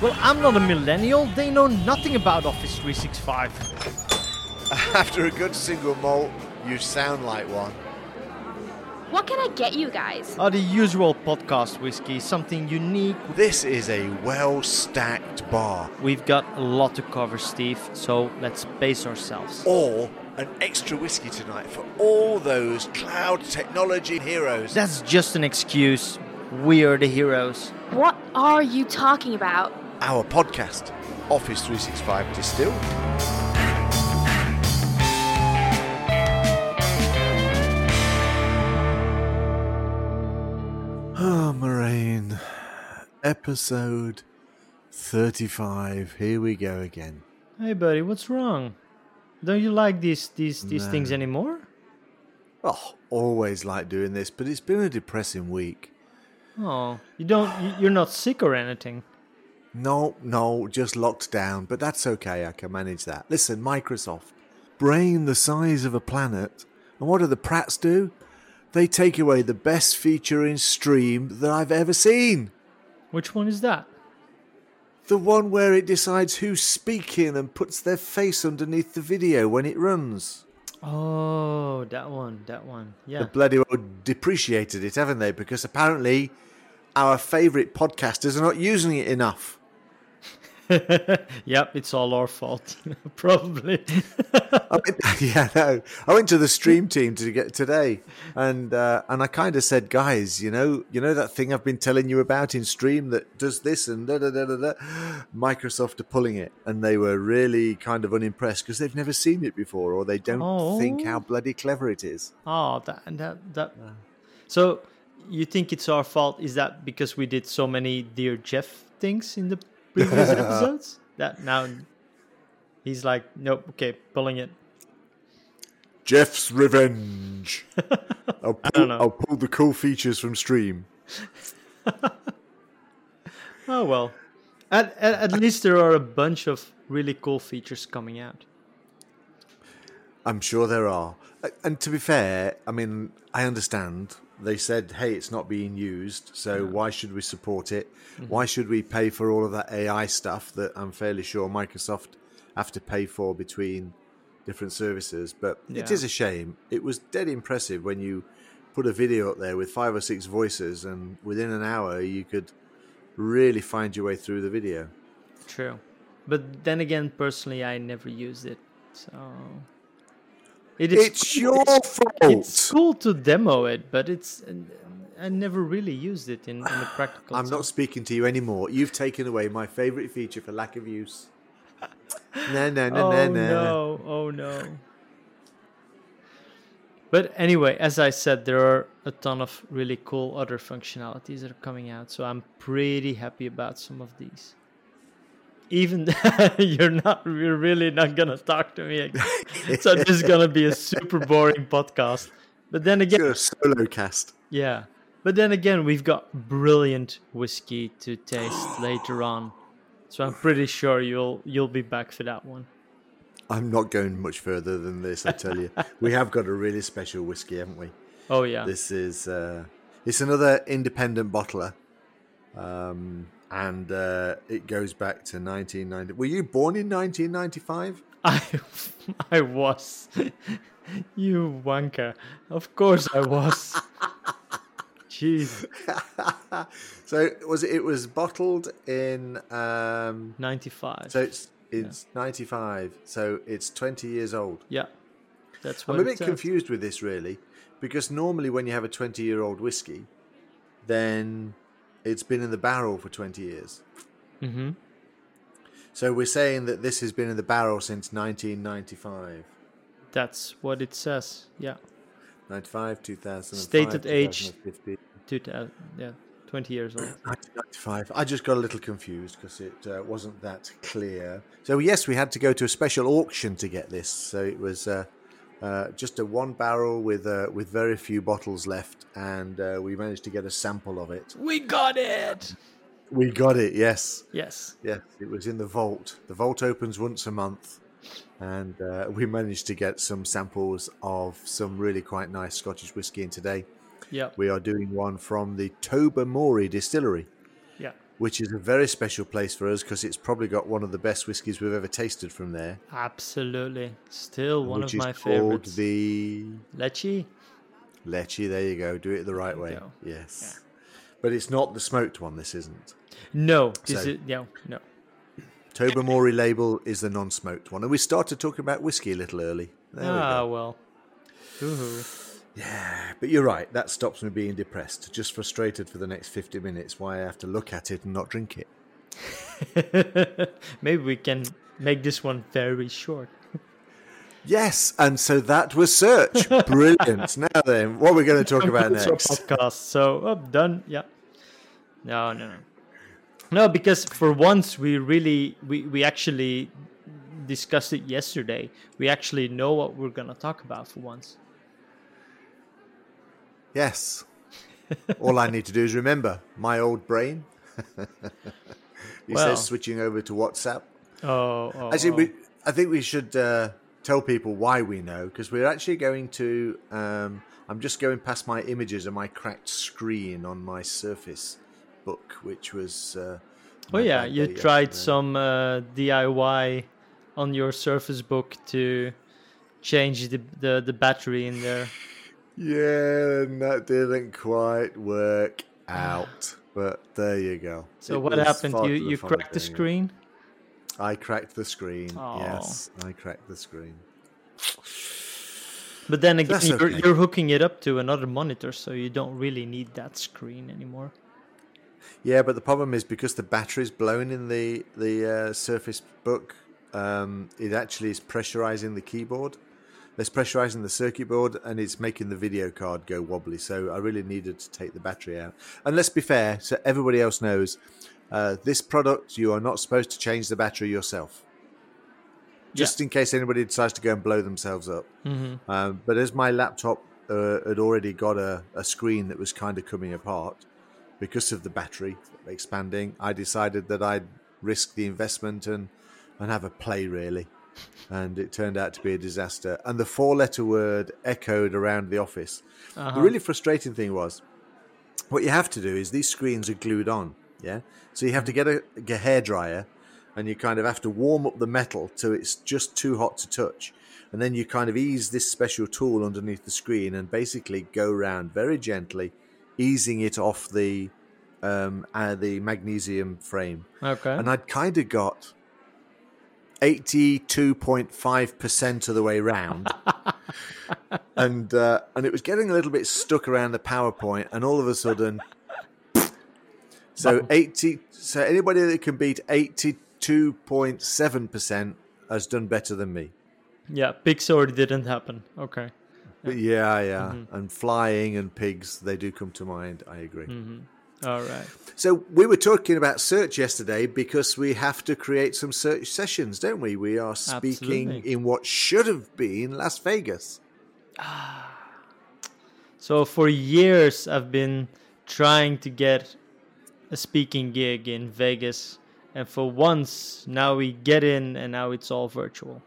Well, I'm not a millennial. They know nothing about Office 365. After a good single malt, you sound like one. What can I get you guys? Uh, the usual podcast whiskey, something unique. This is a well stacked bar. We've got a lot to cover, Steve, so let's pace ourselves. Or an extra whiskey tonight for all those cloud technology heroes. That's just an excuse. We are the heroes. What are you talking about? Our podcast, Office 365 Distilled. Oh, ah, Marijn. Episode 35. Here we go again. Hey, buddy, what's wrong? Don't you like these these these No. things anymore? Oh, always like doing this, but it's been a depressing week. Oh, you don't. you- You're not sick or anything. No, no, just locked down, but that's okay. I can manage that. Listen, Microsoft, brain the size of a planet, and what do the Prats do? They take away the best feature in Stream that I've ever seen. Which one is that? The one where it decides who's speaking and puts their face underneath the video when it runs. Oh, that one. That one. Yeah. The bloody well depreciated it, haven't they? Because apparently our favourite podcasters are not using it enough. yep, it's all our fault. Probably. I went, yeah, no. I went to the stream team to get today, and uh, and I kind of said, guys, you know, you know that thing I've been telling you about in stream that does this and da da da da da. Microsoft are pulling it, and they were really kind of unimpressed because they've never seen it before, or they don't think Oh. how bloody clever it is. oh, that that that. So, you think it's our fault? Is that because we did so many Dear Jeff things in the previous episodes? That now he's like, nope, okay, pulling it. Jeff's revenge. I'll don't pull, know. I'll pull the cool features from stream. Oh well. At, at, at least there are a bunch of really cool features coming out. I'm sure there are. And to be fair, I mean, I understand. They said, hey, it's not being used, so why should we support it? Mm-hmm. Why should we pay for all of that AI stuff that I'm fairly sure Microsoft have to pay for between different services? But it Yeah. is a shame. It was dead impressive when you put a video up there with five or six voices, and within an hour, you could really find your way through the video. True. But then again, personally, I never used it. So. It It's your fault. It's cool to demo it, but it's. I never really used it in, in a practical I'm not speaking to you anymore. You've taken away my favourite feature for lack of use. No, no, no, Oh no, no. no! Oh no! But anyway, as I said, there are a ton of really cool other functionalities that are coming out, so I'm pretty happy about some of these. Even you're not, you're really not gonna talk to me again. so this is gonna be a super boring podcast. But then again, You're a solo cast. yeah. But then again, we've got brilliant whiskey to taste later on, so I'm pretty sure you'll you'll be back for that one. I'm not going much further than this, I tell you. we have got a really special whiskey, haven't we? Oh yeah. This is uh, it's another independent bottler, um, and uh, it goes back to 1990. Were you born in 1995? I I was. you wanker. Of course I was. Jeez. So was it? It was bottled in. Um, 95. so it's it's 95. So it's 20 years old. yeah. That's what I'm a bit confused with this really, because normally when you have a 20 year old whiskey, then it's been in the barrel for 20 years. Mhm. So we're saying that this has been in the barrel since 1995. That's what it says. Yeah. 95, 2005, Stated age. 2015. Two thou- yeah. 20 years old. 1995. I just got a little confused because it uh, wasn't that clear. So yes, we had to go to a special auction to get this. So it was uh, uh, just a one barrel with uh, with very few bottles left, and uh, we managed to get a sample of it. We got it. We got it. Yes, Yes. yes. It was in the vault. The vault opens once a month, and uh, we managed to get some samples of some really quite nice Scottish whiskey in today. Yeah. We are doing one from the Tobermory distillery. Yeah. which is a very special place for us because it's probably got one of the best whiskies we've ever tasted from there. Absolutely. Still one which of is my called favorites. the Ledaig? Ledaig. There you go. Do it the right way. go. Yes. But it's not the smoked one. This isn't. No. Is So- it? No. No. Tobermory label is the non-smoked one, and we started talking about whiskey a little early. There we ah, go. well. Hoo-hoo. But you're right. That stops me being depressed. Just frustrated for the next 50 minutes. Why I have to look at it and not drink it. Maybe we can make this one very short. Yes, and so that was search. Brilliant. now then, what are we going to talk about next? Podcast. So, oh, done. Yeah. No, no, no. No, because for once we really we we actually discussed it yesterday. We actually know what we're gonna talk about for once. Yes. All I need to do is remember my old brain. he Well. says switching over to WhatsApp. Oh, oh, Actually, oh. we, I think we should uh, tell people why we know because we're actually going to. Um, I'm just going past my images and my cracked screen on my Surface book, which was. Uh, Oh yeah, you tried yesterday. some uh, DIY on your Surface Book to change the, the the battery in there. Yeah, and that didn't quite work out. But there you go. So It what happened? You you cracked the screen. I cracked the screen. Yes, I cracked the screen. But then again, you're, okay. you're hooking it up to another monitor, so you don't really need that screen anymore. Yeah, but the problem is because the battery's blown in the the uh, Surface Book, um, it actually is pressurizing the keyboard. It's pressurizing the circuit board, and it's making the video card go wobbly. So I really needed to take the battery out. And let's be fair, so everybody else knows, uh, this product you are not supposed to change the battery yourself. Just in case anybody decides to go and blow themselves up. Mm-hmm. Um, but as my laptop uh, had already got a, a screen that was kind of coming apart because of the battery expanding, I decided that I'd risk the investment and, and have a play really. And it turned out to be a disaster. And the four letter word echoed around the office. Uh-huh. The really frustrating thing was what you have to do is these screens are glued on. Yeah. So you have to get a, a hair dryer and you kind of have to warm up the metal till it's just too hot to touch. And then you kind of ease this special tool underneath the screen and basically go around very gently, easing it off the um, uh, the magnesium frame. Okay. And I'd kind of got 82.5% of the way round. and uh, and it was getting a little bit stuck around the PowerPoint, and all of a sudden, so 80. So anybody that can beat 82.7% has done better than me. yeah, Pixar didn't happen. Okay. But yeah, yeah, and flying and pigs, they do come to mind. I agree. All right. So we were talking about search yesterday because we have to create some search sessions, don't we? We are speaking Absolutely. in what should have been Las Vegas. So for years, I've been trying to get a speaking gig in Vegas, and for once, now we get in, and now it's all virtual.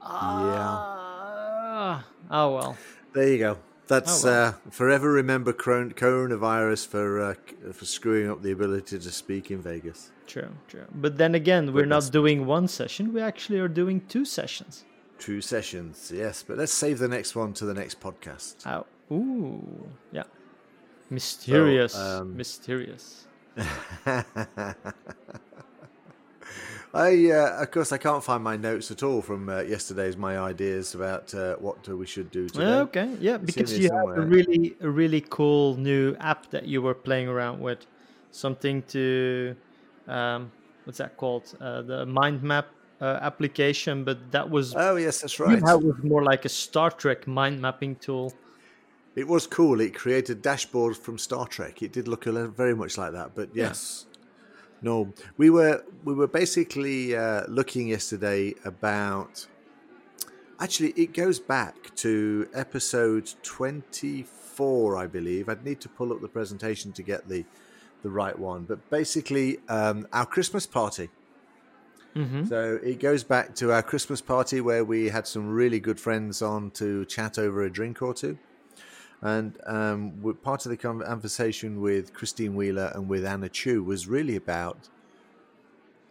Yeah. Ah, oh well. There you go. That's Oh, well. uh, forever remember coronavirus for uh, for screwing up the ability to speak in Vegas. True, true. But then again, we're not doing one session. We actually are doing two sessions. Two sessions, yes, but let's save the next one to the next podcast. Oh, ooh, yeah. Mysterious, um, mysterious. I, uh, of course, I can't find my notes at all from uh, yesterday's my ideas about uh, what we should do today. Okay, yeah, because you have a really, a really cool new app that you were playing around with, something to, um, what's that called? Uh, the mind map uh, application, but that was Oh yes, that's right. had was more like a Star Trek mind mapping tool. It was cool. It created dashboards from Star Trek. It did look a little, very much like that. But yes, no, we were we were basically uh, looking yesterday about. Actually, it goes back to episode twenty four, I believe. I'd need to pull up the presentation to get the the right one. But basically, um, our Christmas party. hmm So it goes back to our Christmas party where we had some really good friends on to chat over a drink or two. And um, part of the conversation with Christine Wheeler and with Anna Chu was really about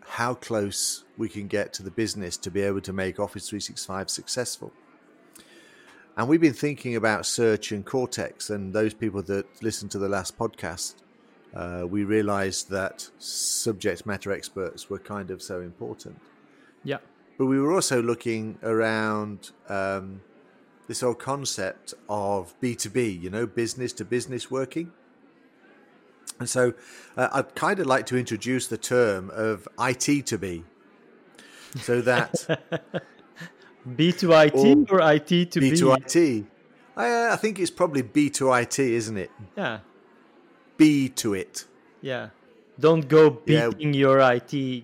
how close we can get to the business to be able to make Office 365 successful. And we've been thinking about search and Cortex, and those people that listened to the last podcast, uh, we realized that subject matter experts were kind of so important. Yeah. But we were also looking around um, this whole concept of B2B, you know, business to business working. And so uh, I'd kind of like to introduce the term of IT to B. So that B to IT or, or IT to B? B to IT. I, I think it's probably B to IT, isn't it? Yeah. B to it. Yeah. Don't go Yeah. beating your IT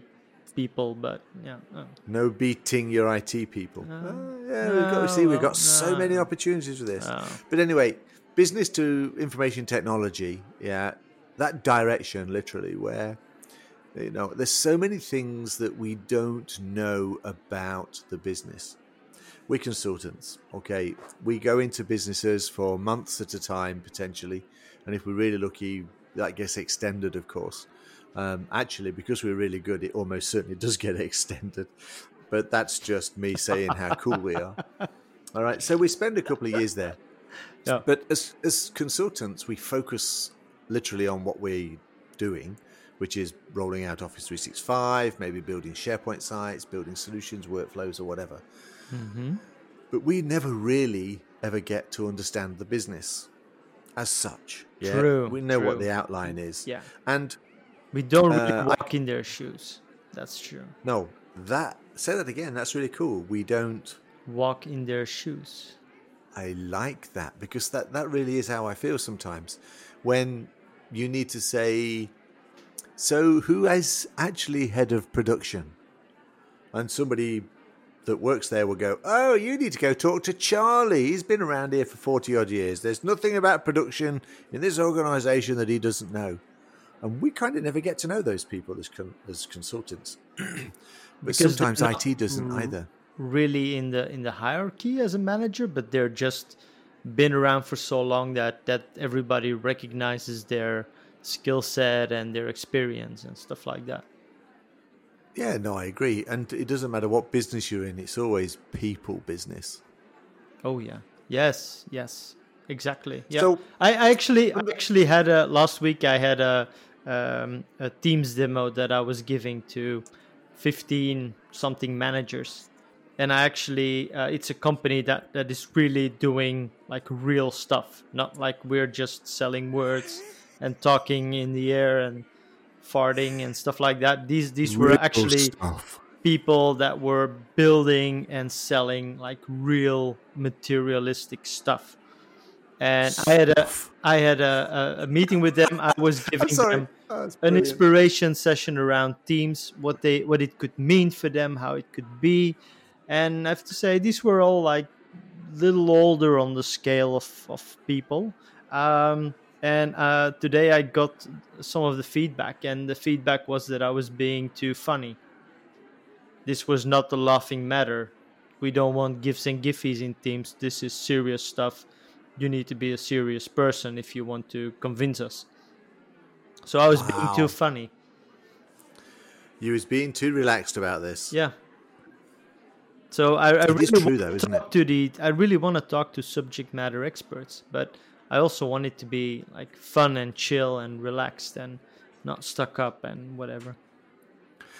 people, but yeah. oh. No beating your IT people. No. Oh, yeah, we've got, see, we've No, got so many opportunities with this. No. But anyway, business to information technology, yeah, that direction, literally, where you know, there's so many things that we don't know about the business. We're consultants, okay? We go into businesses for months at a time, potentially, and if we're really lucky, that gets extended, of course. Um, actually, because we're really good, it almost certainly does get extended. But that's just me saying how cool we are. All right, so we spend a couple of years there. Yeah. But as as consultants, we focus literally on what we're doing, which is rolling out Office 365, maybe building SharePoint sites, building solutions, workflows, or whatever. Mhm. But we never really ever get to understand the business as such. Yeah? True, We know what the outline is. Yeah. And We don't really Uh, I- walk in their shoes. That's true. no, that say that again. That's really cool. We don't Walk in their shoes. I like that because that, that really is how I feel sometimes. When you need to say, So, who is actually head of production? And somebody that works there will go, Oh, you need to go talk to Charlie. He's been around here for 40 odd years. There's nothing about production in this organization that he doesn't know. And we kind of never get to know those people as, con- as consultants. but sometimes IT doesn't r- either. Really in the in the hierarchy as a manager, but they're just been around for so long that that everybody recognizes their skill set and their experience and stuff like that. Yeah, no, I agree. And it doesn't matter what business you're in, it's always people business. Oh yeah. Yes. Yes. Exactly. Yeah. So- I, I actually I actually had a last week. I had a um, a Teams demo that I was giving to fifteen something managers, and I actually uh, it's a company that that is really doing like real stuff, not like we're just selling words and talking in the air and farting and stuff like that. These these were actually stuff. people that were building and selling like real materialistic stuff. And I had a I had a, a, a meeting with them. I was giving them Oh, an inspiration session around teams, what they what it could mean for them, how it could be. And I have to say these were all like little older on the scale of, of people. Um, and uh, today I got some of the feedback, and the feedback was that I was being too funny. This was not a laughing matter. We don't want gifs and giffies in teams. This is serious stuff. You need to be a serious person if you want to convince us. So I was being too funny. You was being too relaxed about this. Yeah. So I, I really true though, to talk it? to the I really want to talk to subject matter experts, but I also want it to be like fun and chill and relaxed and not stuck up and whatever.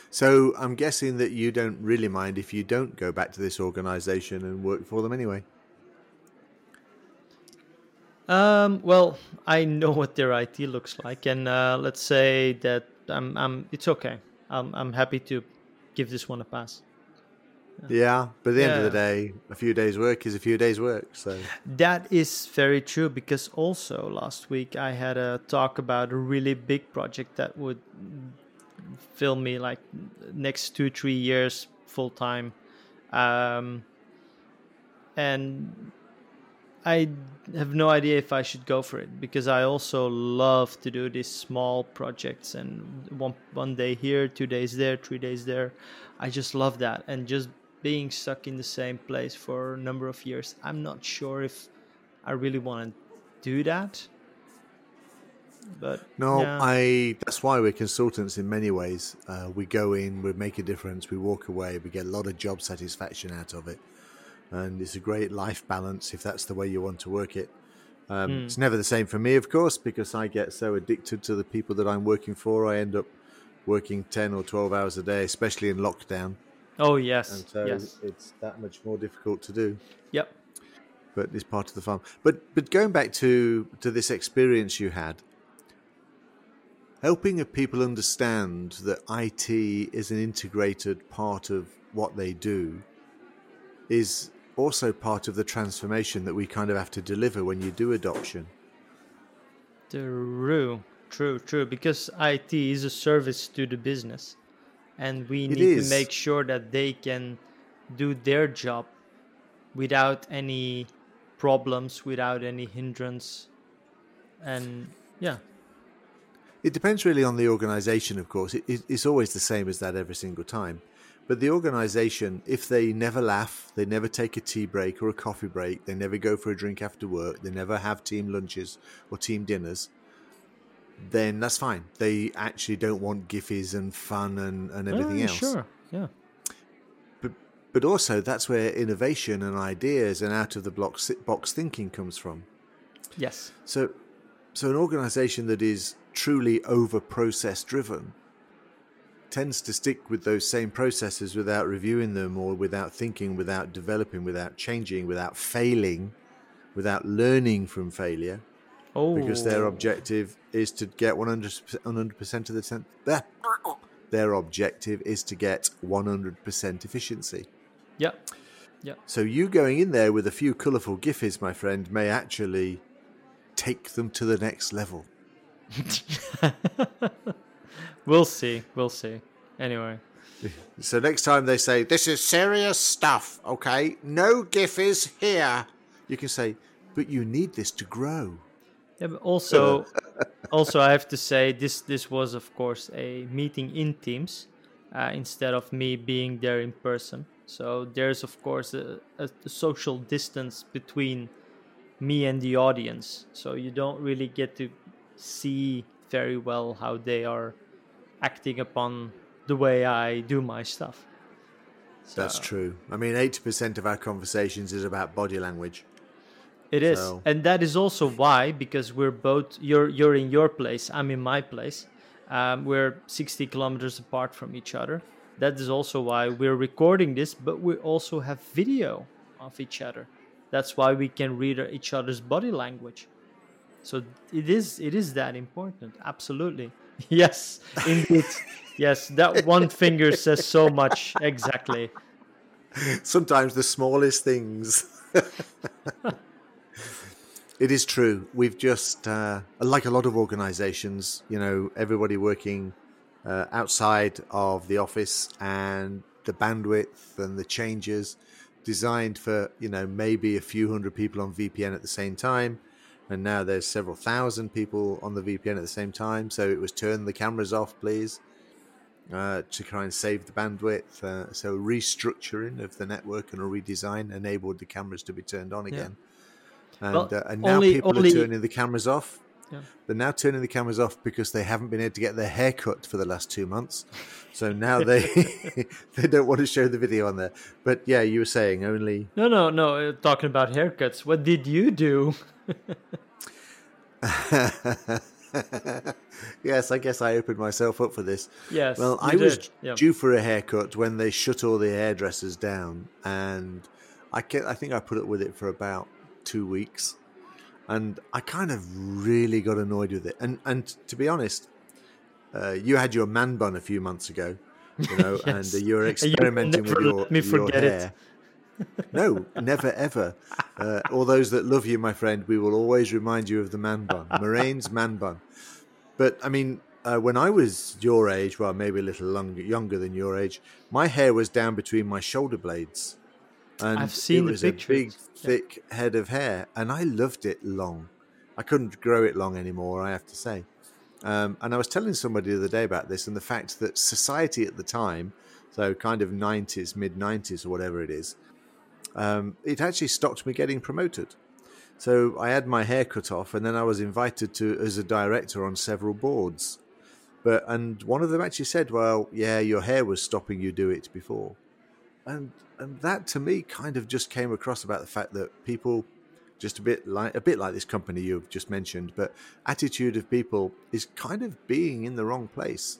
So I'm guessing that you don't really mind if you don't go back to this organization and work for them anyway. Um, well, I know what their IT looks like, and uh, let's say that I'm, I'm it's okay. I'm, I'm happy to give this one a pass. Yeah, but at the end of the day, a few days' work is a few days' work. So That is very true because also last week I had a talk about a really big project that would fill me like next two three years full time, um, and I have no idea if I should go for it because I also love to do these small projects and one one day here, two days there, three days there. I just love that and just being stuck in the same place for a number of years. I'm not sure if I really want to do that. But No, yeah. I. That's why we're consultants in many ways. Uh, we go in, we make a difference, we walk away, we get a lot of job satisfaction out of it, and it's a great life balance if that's the way you want to work it. Um, Hmm. It's never the same for me, of course, because I get so addicted to the people that I'm working for. I end up working ten or twelve hours a day, especially in lockdown, oh yes, and so yes, it's that much more difficult to do. yep. but it's part of the fun. But but going back to to this experience you had, helping people understand that IT is an integrated part of what they do is also part of the transformation that we kind of have to deliver when you do adoption. True, true, true. Because IT is a service to the business, and we need to make sure that they can do their job without any problems, without any hindrance, and yeah, It depends really on the organization, of course. It, it, it's always the same as that every single time. But the organization, if they never laugh, they never take a tea break or a coffee break, they never go for a drink after work, they never have team lunches or team dinners, then that's fine. They actually don't want giffies and fun and, and everything Ah, else. Sure, yeah, But, but also, that's where innovation and ideas and out of the box, box thinking comes from. yes, So, so an organization that is truly over process driven tends to stick with those same processes without reviewing them or without thinking, without developing, without changing, without failing, without learning from failure, oh, because their objective is to get 100 100% of the time. Their objective is to get 100% efficiency. yeah, yeah, So you going in there with a few colourful giffies, my friend, may actually take them to the next level. we'll see, we'll see. Anyway, So next time they say, This is serious stuff, okay? No giffies here. You can say, But you need this to grow. Yeah, but also, also I have to say this this was of course a meeting in Teams uh, instead of me being there in person. So there's of course a, a, a social distance between me and the audience. So you don't really get to see very well how they are acting upon the way I do my stuff. That's true. I mean, 80% of our conversations is about body language. It is, So- and that is also why because we're both you're you're in your place, I'm in my place. Um, we're 60 kilometers apart from each other. That is also why we're recording this, but we also have video of each other. That's why we can read each other's body language. So it is it is that important. Absolutely. Yes, indeed. yes, that one finger says so much. Exactly. Sometimes the smallest things. it is true. We've just, uh, like a lot of organizations, you know, everybody working uh, outside of the office and the bandwidth and the changes designed for, you know, maybe a few hundred people on VPN at the same time. And now there's several thousand people on the VPN at the same time. So it was turn the cameras off, please uh, to try and save the bandwidth. Uh, so restructuring of the network and a redesign enabled the cameras to be turned on again. And, Well, uh, and now only- people only- are turning the cameras off. Yeah. They're now turning the cameras off because they haven't been able to get their hair cut for the last two months. So now they they don't want to show the video on there. But yeah, you were saying only No, no, no. uh, Talking about haircuts. What did you do? yes, I guess I opened myself up for this. Yes, Well, I was did, yeah. due for a haircut when they shut all the hairdressers down, and I I think I put up with it for about two weeks, and I kind of really got annoyed with it. And and to be honest, uh, you had your man bun a few months ago, you know, Yes. and uh, you were And you experimenting with your, let me your forget it. hair. no, never ever. Uh, all those that love you, my friend, we will always remind you of the man bun, Marijn's man bun. But I mean, uh, when I was your age, well, maybe a little longer, younger than your age, my hair was down between my shoulder blades, and I've seen it the was a pictures. big, Yeah. thick head of hair, and I loved it long. I couldn't grow it long anymore, I have to say. Um, and I was telling somebody the other day about this and the fact that society at the time, so kind of 90s, mid 90s, or whatever it is, um, it actually stopped me getting promoted. So I had my hair cut off, and then I was invited to as a director on several boards. But and one of them actually said, "Well, yeah, your hair was stopping you do it before," and and that to me kind of just came across about the fact that people just a bit like a bit like this company you've just mentioned, but attitude of people is kind of being in the wrong place,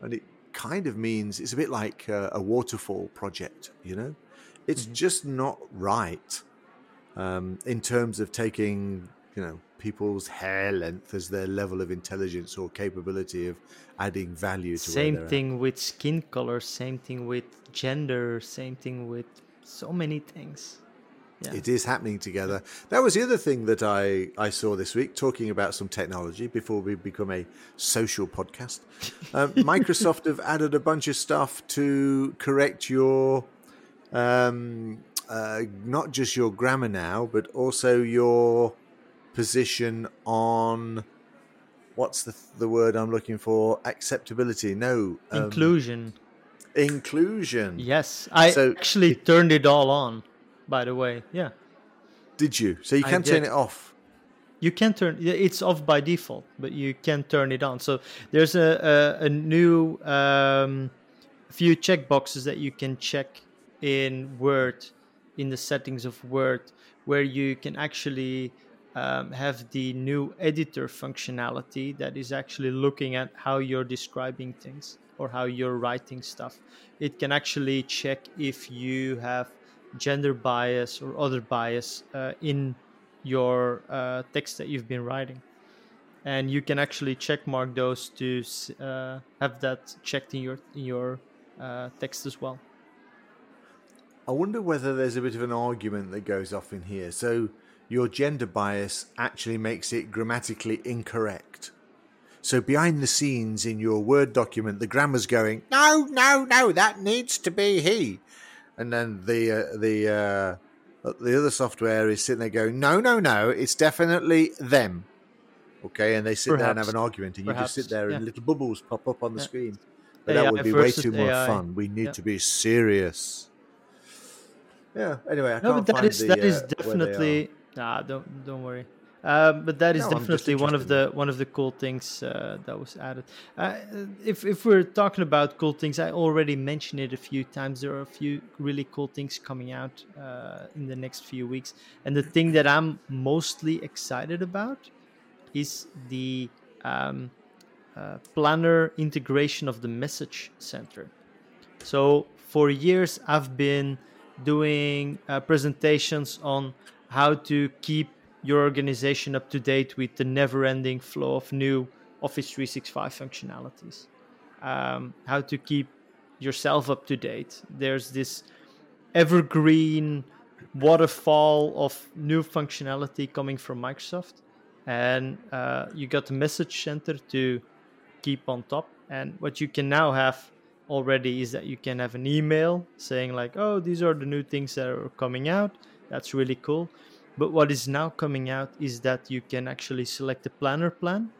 and it kind of means it's a bit like a, a waterfall project. You know, it's mm-hmm. just not right um, in terms of taking you know people's hair length as their level of intelligence or capability of adding value to same thing at. with skin color same thing with gender same thing with so many things yeah. It is happening together. That was the other thing that I, I saw this week, talking about some technology before we become a social podcast. Um, Microsoft have added a bunch of stuff to correct your, um, uh, not just your grammar now, but also your position on what's the the word I'm looking for? Acceptability? No, um, inclusion. Inclusion. Yes, I so, actually turned it all on. By the way, yeah. Did you? So you can turn it off. You can turn it's off by default, but you can turn it on. So there's a a, a new um, few checkboxes that you can check in Word, in the settings of Word, where you can actually um, have the new editor functionality that is actually looking at how you're describing things or how you're writing stuff. It can actually check if you have gender bias or other bias uh, in your uh, text that you've been writing. And you can actually check mark those to uh, have that checked in your in your uh, text as well. I wonder whether there's a bit of an argument that goes off in here. So your gender bias actually makes it grammatically incorrect. So behind the scenes in your Word document, the grammar's going, no, no, no, that needs to be he. And then the uh, the uh, the other software is sitting there going, no, no, no, it's definitely them. Okay, and they sit Perhaps. there and have an argument, and Perhaps. you just sit there yeah. and little bubbles pop up on the yeah. screen. But AI that would be way too much fun. We need yeah. to be serious. Yeah. Anyway, I no, can't but that find is, the, that is uh, definitely Nah, don't don't worry. Um, but that is no, definitely one of the one of the cool things uh, that was added. Uh, if if we're talking about cool things, I already mentioned it a few times. There are a few really cool things coming out uh, in the next few weeks, and the thing that I'm mostly excited about is the um, uh, planner integration of the message center. So for years, I've been doing uh, presentations on how to keep your organization up to date with the never ending flow of new Office 365 functionalities. Um, how to keep yourself up to date. There's this evergreen waterfall of new functionality coming from Microsoft, and uh, you got the message center to keep on top. And what you can now have already is that you can have an email saying like, "Oh, these are the new things that are coming out." That's really cool. But what is now coming out is that you can actually select the planner plan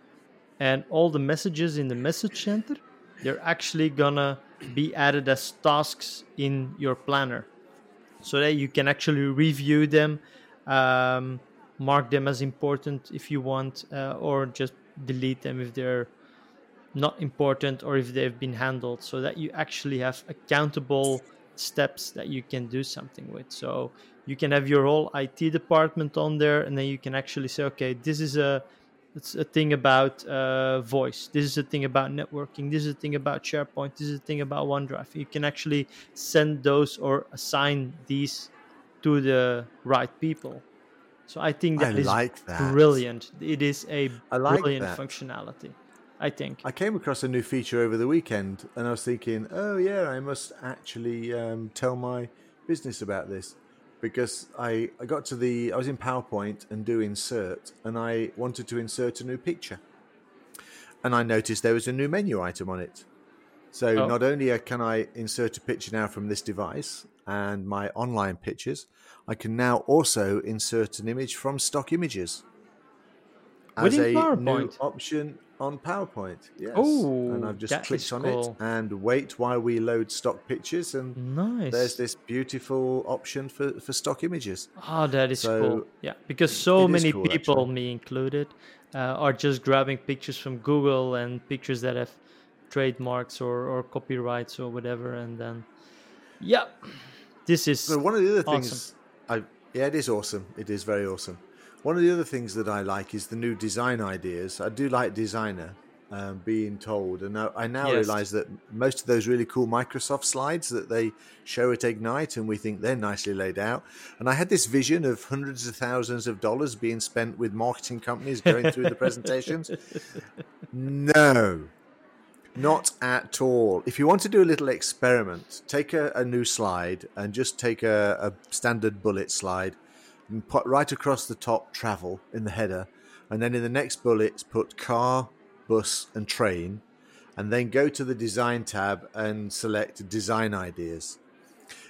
and all the messages in the message center, they're actually gonna be added as tasks in your planner so that you can actually review them, um, mark them as important if you want, uh, or just delete them if they're not important or if they've been handled so that you actually have accountable steps that you can do something with. So you can have your whole IT department on there, and then you can actually say, okay, this is a it's a thing about uh, voice. This is a thing about networking. This is a thing about SharePoint. This is a thing about OneDrive. You can actually send those or assign these to the right people. So I think that I is like that. brilliant. It is a like brilliant that. functionality. I think. I came across a new feature over the weekend and I was thinking, oh, yeah, I must actually um, tell my business about this because I, I got to the, I was in PowerPoint and do insert and I wanted to insert a new picture. And I noticed there was a new menu item on it. So oh. not only can I insert a picture now from this device and my online pictures, I can now also insert an image from stock images as Within a new PowerPoint? option on PowerPoint. Yes. Oh, and I've just clicked on cool. it and wait while we load stock pictures and Nice. there's this beautiful option for, for stock images. Oh, that is So, cool. Yeah, because so many cool, people, actually. me included, uh, are just grabbing pictures from Google and pictures that have trademarks or, or copyrights or whatever, and then, yeah, this is So one of the other awesome. things, I yeah, it is awesome. It is very awesome. One of the other things that I like is the new design ideas. I do like designer um, being told, and now, I now Yes. realize that most of those really cool Microsoft slides that they show at Ignite, and we think they're nicely laid out. And I had this vision of hundreds of thousands of dollars being spent with marketing companies going through the presentations. No, not at all. If you want to do a little experiment, take a, a new slide and just take a, a standard bullet slide and put right across the top travel in the header. And then in the next bullets, put car, bus, and train. And then go to the design tab and select design ideas.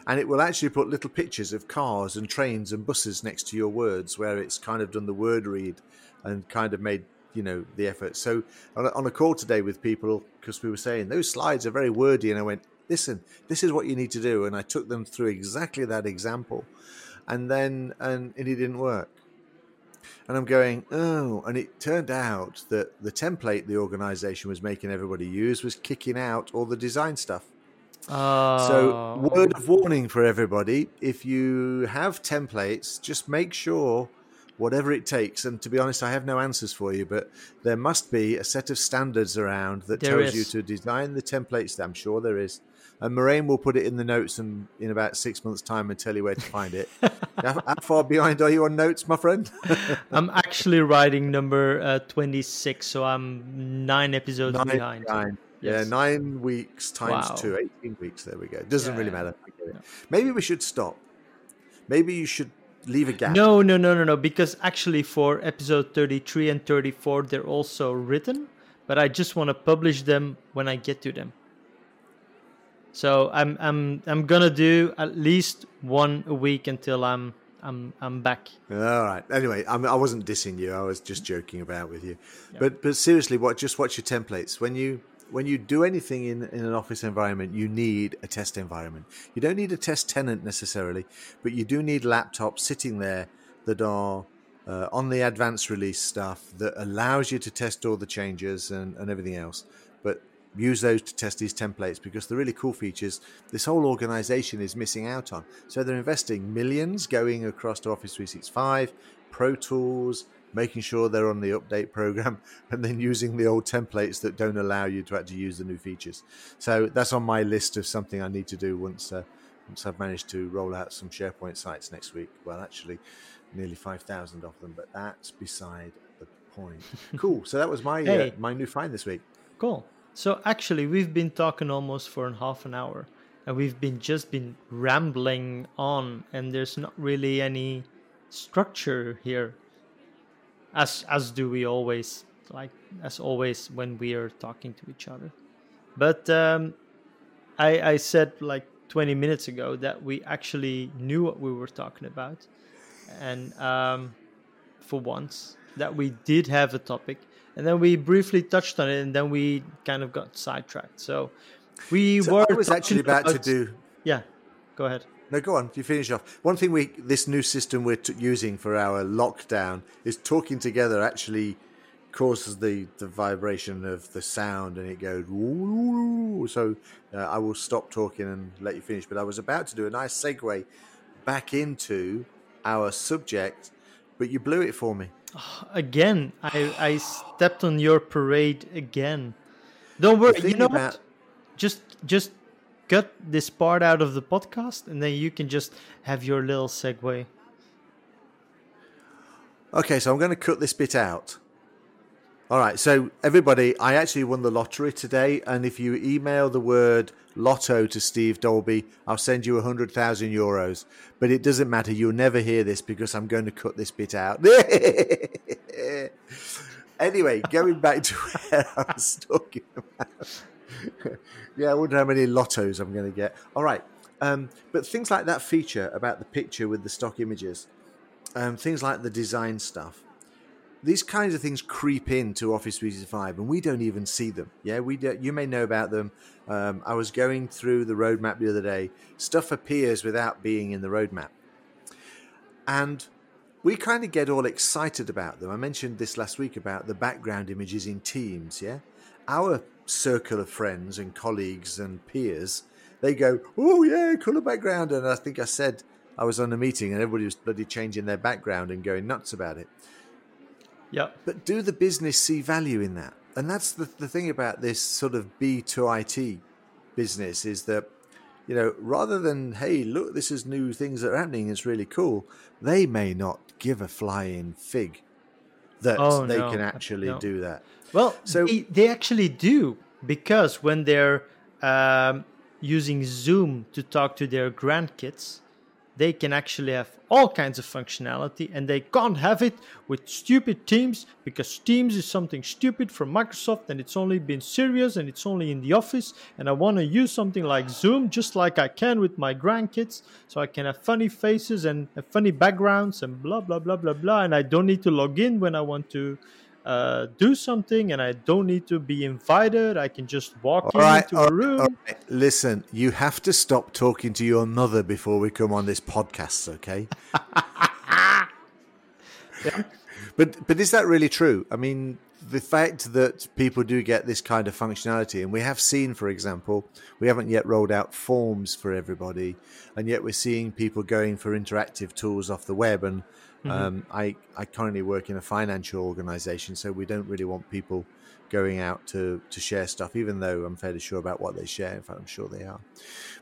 And it will actually put little pictures of cars and trains and buses next to your words where it's kind of done the word read and kind of made you know the effort so on a, on a call today with people because we were saying those slides are very wordy and i went listen this is what you need to do and i took them through exactly that example and then and, it didn't work and i'm going oh and it turned out that the template the organization was making everybody use was kicking out all the design stuff Uh, so, word of warning for everybody if you have templates, just make sure, whatever it takes, and to be honest, I have no answers for you, but there must be a set of standards around that There tells you to design the templates. I'm sure there is. And Marijn will put it in the notes and in about six months' time and tell you where to find it. how, how far behind are you on notes, my friend? I'm actually writing number uh, 26, so I'm nine episodes behind. Nine. Yeah, nine weeks times Wow. two, 18 weeks. There we go. Doesn't really matter. Maybe we should stop. Maybe you should leave a gap. No, no, no, no, no. Because actually, for episode 33 and 34, they're also written, but I just want to publish them when I get to them. So I'm I'm I'm gonna do at least one a week until I'm I'm I'm back. All right. Anyway, I, mean, I wasn't dissing you. I was just joking about with you. But but seriously, what just watch your templates when you when you do anything in in an office environment. You need a test environment. You don't need a test tenant necessarily, but you do need laptops sitting there that are. Uh, on the advanced release stuff that allows you to test all the changes and, and everything else. Use those to test these templates because the really cool features this whole organization is missing out on. So they're investing millions going across to Office 365, ProPlus, making sure they're on the update program, and then using the old templates that don't allow you to actually use the new features. So that's on my list of something I need to do once. Uh, once I've managed to roll out some SharePoint sites next week, well, actually, nearly five thousand of them, but that's beside the point. Cool. So that was my Hey. uh, my new find this week. Cool. So actually, we've been talking almost for a half an hour, and we've been just been rambling on, and there's not really any structure here. As as do we always like as always when we are talking to each other. But um, I I said like 20 minutes ago that we actually knew what we were talking about, and um, for once that we did have a topic and then we briefly touched on it and then we kind of got sidetracked so we So were I was actually talking about to do yeah go ahead No, go on. You finish off. One thing we this new system we're t- using for our lockdown is talking together actually causes the the vibration of the sound and it goes. So uh, I will stop talking and let you finish. But I was about to do a nice segue back into our subject, but you blew it for me. Again i i stepped on your parade again. Don't worry you know about- what just just cut this part out of the podcast and then you can just have your little segue. Okay, so I'm going to cut this bit out. All right, so everybody, I actually won the lottery today, and if you email the word lotto to Steve Dolby, I'll send you 100,000 euros. But it doesn't matter, you'll never hear this because I'm going to cut this bit out. anyway, going back to where I was talking about. yeah, I wonder how many lottos I'm going to get. All right, um, but things like that feature about the picture with the stock images um, things like the design stuff. These kinds of things creep into Office 365 and we don't even see them. Yeah, we do, you may know about them. Um, I was going through the roadmap the other day. Stuff appears without being in the roadmap. And we kind of get all excited about them. I mentioned this last week about the background images in Teams. Yeah, our circle of friends and colleagues and peers, they go, "Oh yeah, color background," and I think I said I was on a meeting and everybody was bloody changing their background and going nuts about it. Yeah. But do the business see value in that? And that's the, the thing about this sort of B2IT business is that, you know, rather than, hey, look, this is new things that are happening, it's really cool, they may not give a flying fig that Oh, they no. can actually No. do that. Well, So- they, they actually do because when they're um, using Zoom to talk to their grandkids, they can actually have all kinds of functionality and they can't have it with stupid Teams because Teams is something stupid from Microsoft and it's only been serious and it's only in the office. And I want to use something like Zoom just like I can with my grandkids so I can have funny faces and funny backgrounds and blah, blah, blah, blah, blah. And I don't need to log in when I want to uh, do something and I don't need to be invited. I can just walk All right, into a room. all right. Listen, you have to stop talking to your mother before we come on this podcast, okay? But but is that really true? I mean, the fact that people do get this kind of functionality, and we have seen, for example, we haven't yet rolled out forms for everybody, and yet we're seeing people going for interactive tools off the web. And um, I I currently work in a financial organization, so we don't really want people going out to to share stuff, even though I'm fairly sure about what they share. In fact, I'm sure they are.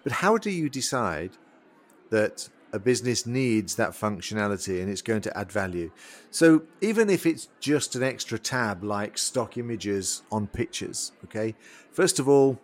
But how do you decide that a business needs that functionality and it's going to add value. So even if it's just an extra tab like stock images on pictures, okay, first of all,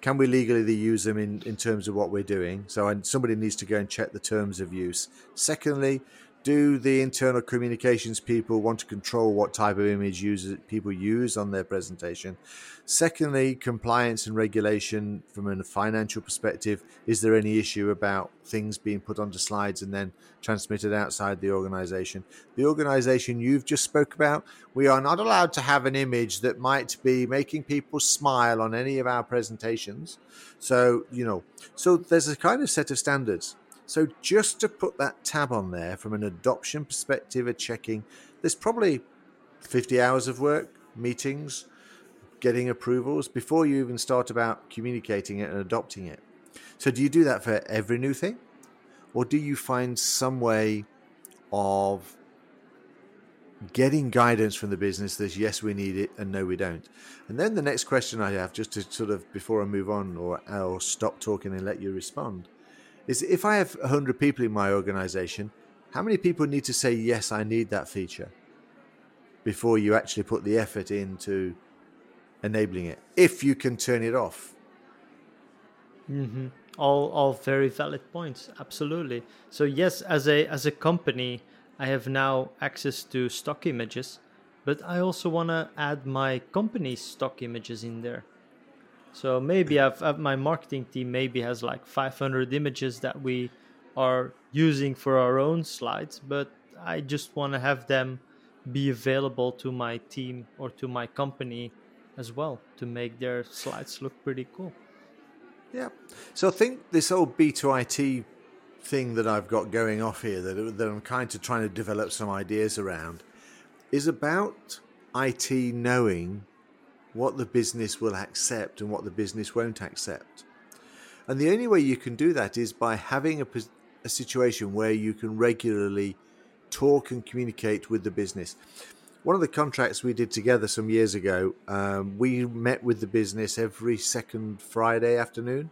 can we legally use them in, in terms of what we're doing? So and somebody needs to go and check the terms of use. Secondly, do the internal communications people want to control what type of image users people use on their presentation? Secondly, compliance and regulation from a financial perspective. Is there any issue about things being put onto slides and then transmitted outside the organization? The organization you've just spoke about, we are not allowed to have an image that might be making people smile on any of our presentations. So, you know, so there's a kind of set of standards. So just to put that tab on there from an adoption perspective of checking, there's probably 50 hours of work, meetings, getting approvals before you even start about communicating it and adopting it. So do you do that for every new thing? Or do you find some way of getting guidance from the business that yes, we need it and no, we don't? And then the next question I have, just to sort of before I move on or I'll stop talking and let you respond, is if I have 100 people in my organization, how many people need to say, yes, I need that feature before you actually put the effort into enabling it? If you can turn it off. hmm All all very valid points. Absolutely. So yes, as a as a company, I have now access to stock images, but I also want to add my company's stock images in there. So maybe I've, I've my marketing team maybe has like 500 images that we are using for our own slides, but I just want to have them be available to my team or to my company as well to make their slides look pretty cool. Yeah. So I think this whole B2IT thing that I've got going off here, that, that I'm kind of trying to develop some ideas around, is about IT knowing what the business will accept and what the business won't accept. And the only way you can do that is by having a, a situation where you can regularly talk and communicate with the business. One of the contracts we did together some years ago, um, we met with the business every second Friday afternoon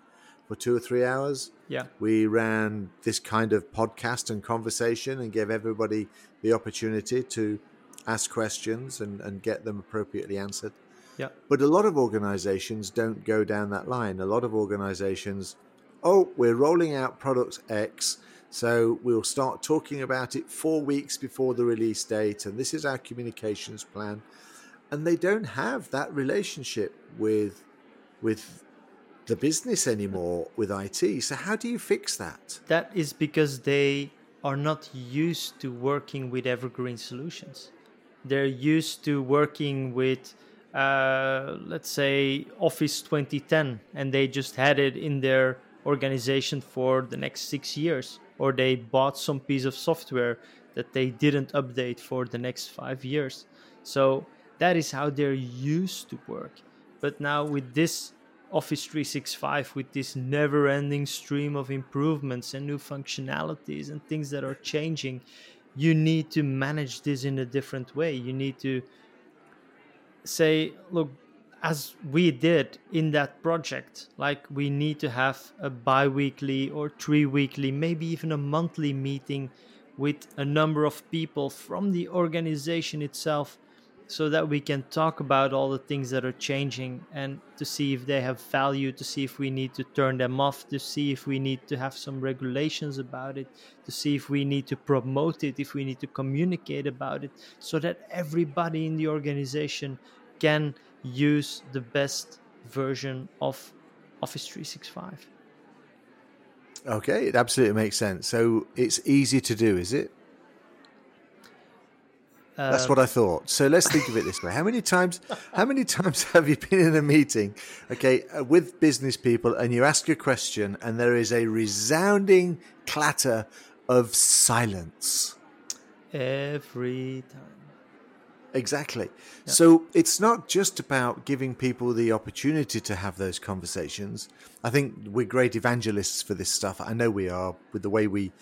for two or three hours. Yeah. We ran this kind of podcast and conversation and gave everybody the opportunity to ask questions and, and get them appropriately answered. Yeah. But a lot of organizations don't go down that line. A lot of organizations, oh, we're rolling out product X, so we'll start talking about it four weeks before the release date, and this is our communications plan. And they don't have that relationship with with the business anymore with IT. So how do you fix that? That is because they are not used to working with evergreen solutions. they're used to working with uh, let's say office 2010 and they just had it in their organization for the next six years or they bought some piece of software that they didn't update for the next five years so that is how they're used to work but now with this office 365 with this never ending stream of improvements and new functionalities and things that are changing you need to manage this in a different way. You need to say, look, as we did in that project, like we need to have a bi weekly or three weekly, maybe even a monthly meeting with a number of people from the organization itself so that we can talk about all the things that are changing and to see if they have value, to see if we need to turn them off, to see if we need to have some regulations about it, to see if we need to promote it, if we need to communicate about it, so that everybody in the organization can use the best version of Office 365. Okay, it absolutely makes sense. So it's easy to do, is it? That's what I thought. So let's think of it this way: How many times? How many times have you been in a meeting, okay, uh, with business people, and you ask a question, and there is a resounding clatter of silence every time? Exactly. Yeah. So it's not just about giving people the opportunity to have those conversations. I think we're great evangelists for this stuff. I know we are with the way we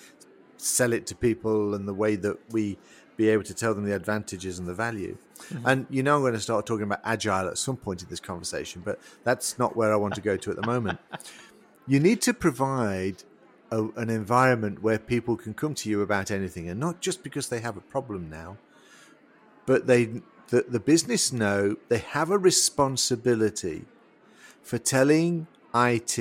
sell it to people and the way that we be able to tell them the advantages and the value. Mm-hmm. And you know, I'm going to start talking about agile at some point in this conversation, but that's not where I want to go to at the moment. you need to provide a, an environment where people can come to you about anything, and not just because they have a problem now, but they the, the business know they have a responsibility for telling IT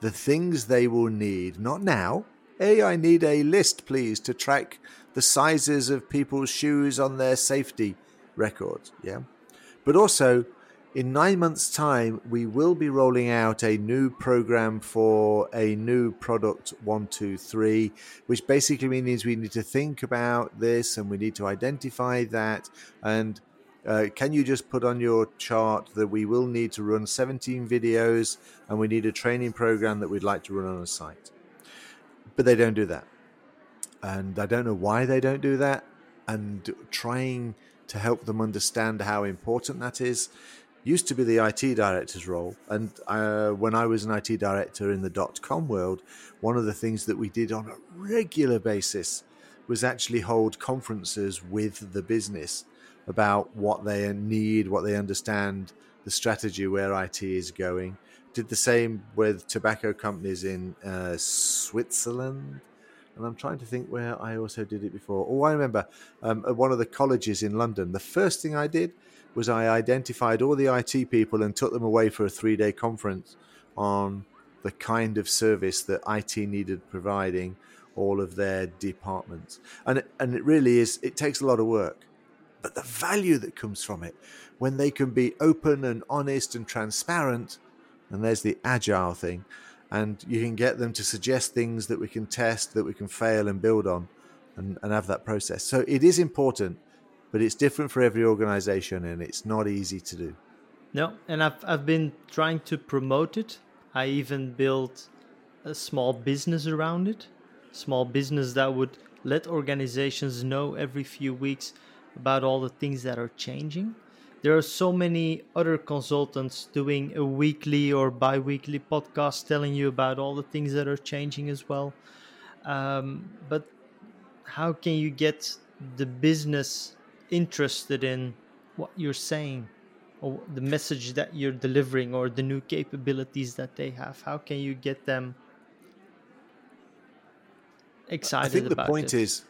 the things they will need, not now. Hey, I need a list, please, to track the sizes of people's shoes on their safety records. Yeah. But also, in nine months' time, we will be rolling out a new program for a new product, one, two, three, which basically means we need to think about this and we need to identify that. And uh, can you just put on your chart that we will need to run 17 videos and we need a training program that we'd like to run on a site? But they don't do that and I don't know why they don't do that. And trying to help them understand how important that is used to be the IT director's role. And uh, when I was an IT director in the dot com world, one of the things that we did on a regular basis was actually hold conferences with the business about what they need, what they understand, the strategy where IT is going. Did the same with tobacco companies in uh, Switzerland and I'm trying to think where I also did it before. Oh, I remember um, at one of the colleges in London. The first thing I did was I identified all the IT people and took them away for a three day conference on the kind of service that IT needed providing all of their departments. And and it really is, it takes a lot of work. But the value that comes from it, when they can be open and honest and transparent, and there's the agile thing, and you can get them to suggest things that we can test, that we can fail and build on, and, and have that process. So it is important, but it's different for every organization, and it's not easy to do. No, and I've I've been trying to promote it. I even built a small business around it, small business that would let organizations know every few weeks about all the things that are changing there are so many other consultants doing a weekly or bi-weekly podcast telling you about all the things that are changing as well. Um, but how can you get the business interested in what you're saying or the message that you're delivering or the new capabilities that they have? How can you get them excited i think the point it? is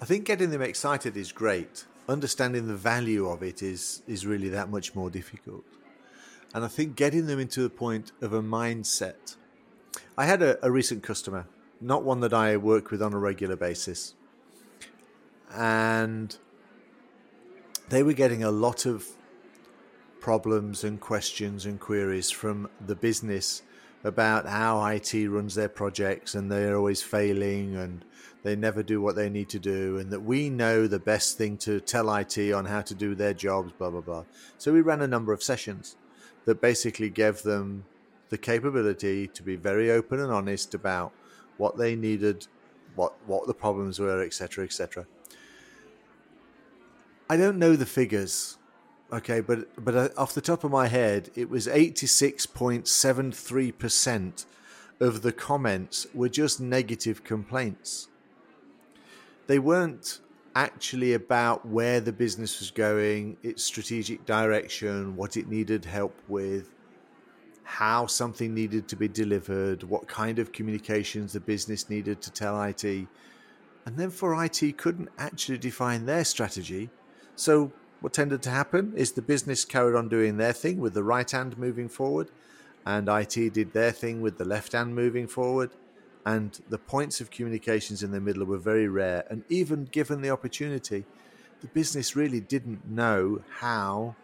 i think getting them excited is great understanding the value of it is is really that much more difficult. And I think getting them into the point of a mindset. I had a, a recent customer, not one that I work with on a regular basis, and they were getting a lot of problems and questions and queries from the business about how IT runs their projects and they're always failing and they never do what they need to do, and that we know the best thing to tell IT on how to do their jobs, blah, blah, blah. So we ran a number of sessions that basically gave them the capability to be very open and honest about what they needed, what, what the problems were, etc., etc. I don't know the figures, okay, but but uh, off the top of my head, it was eighty six point seven three percent of the comments were just negative complaints they weren't actually about where the business was going, its strategic direction, what it needed help with, how something needed to be delivered, what kind of communications the business needed to tell IT. And then for IT couldn't actually define their strategy. So what tended to happen is the business carried on doing their thing with the right hand moving forward, and IT did their thing with the left hand moving forward and the points of communications in the middle were very rare. And even given the opportunity, the business really didn't know how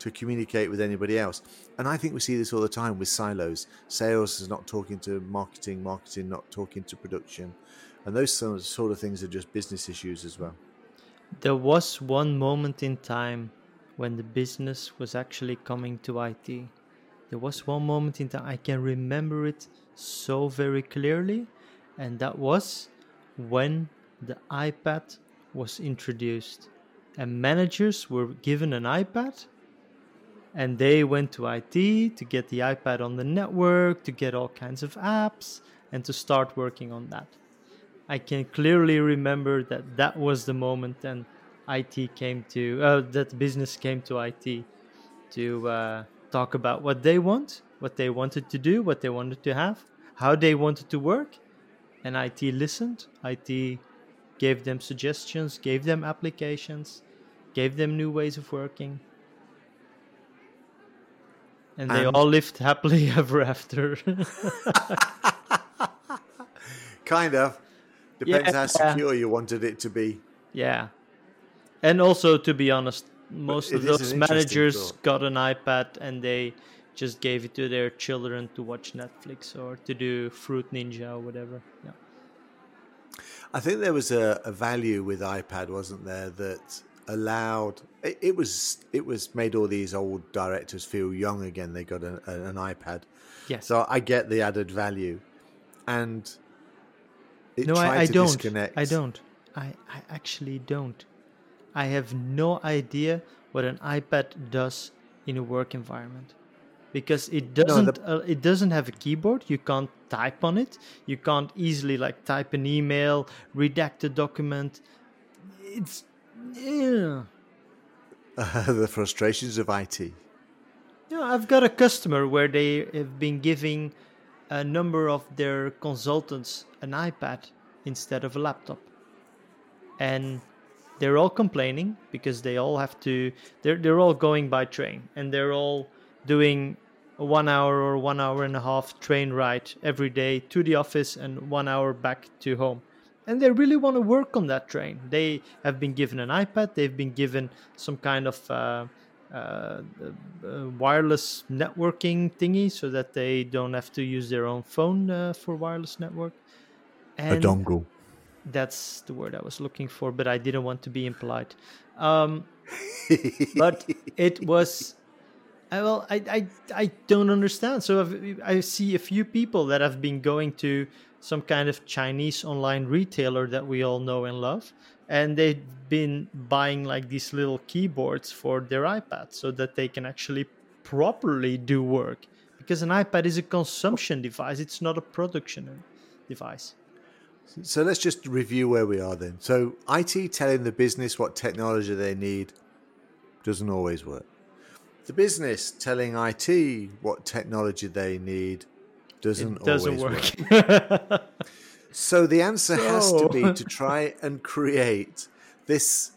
to communicate with anybody else. And I think we see this all the time with silos. Sales is not talking to marketing, marketing not talking to production. And those sort of things are just business issues as well. There was one moment in time when the business was actually coming to IT. There was one moment in time, I can remember it so very clearly, and that was when the iPad was introduced. And managers were given an iPad and they went to IT to get the iPad on the network, to get all kinds of apps, and to start working on that. I can clearly remember that that was the moment then IT came to, uh, that business came to IT to uh, talk about what they want, what they wanted to do, what they wanted to have, how they wanted to work, and IT listened. IT gave them suggestions, gave them applications, gave them new ways of working. And they all lived happily ever after. kind of. Depends yeah, how secure you wanted it to be. Yeah. And also, to be honest, most of those managers got an iPad and they just gave it to their children to watch Netflix or to do Fruit Ninja or whatever. Yeah. I think there was a, a value with iPad, wasn't there, that allowed it, it, was it was made all these old directors feel young again. They got an, an iPad. Yes. So I get the added value, and no, I, I don't. Disconnect. I don't. I, I actually don't. I have no idea what an iPad does in a work environment because it doesn't no, the... uh, it doesn't have a keyboard. You can't type on it. You can't easily like type an email redact a document. It's yeah. Uh, the frustrations of IT yeah i've got a customer where they have been giving a number of their consultants an ipad instead of a laptop. And they're all complaining because they all have to they're, they're all going by train and they're all doing a one hour or one hour and a half train ride every day to the office and one hour back to home. And they really want to work on that train. They have been given an iPad, they've been given some kind of uh, uh, uh, wireless networking thingy so that they don't have to use their own phone uh, for wireless network. And a dongle. That's the word I was looking for, but I didn't want to be impolite. Um, but it was I, well, I, I, I don't understand. So I've, I see a few people that have been going to some kind of Chinese online retailer that we all know and love, and they've been buying like these little keyboards for their iPad so that they can actually properly do work. Because an iPad is a consumption device; it's not a production device. So let's just review where we are then. So IT telling the business what technology they need doesn't always work. The business telling IT what technology they need doesn't, it doesn't always work. work. so the answer so... has to be to try and create this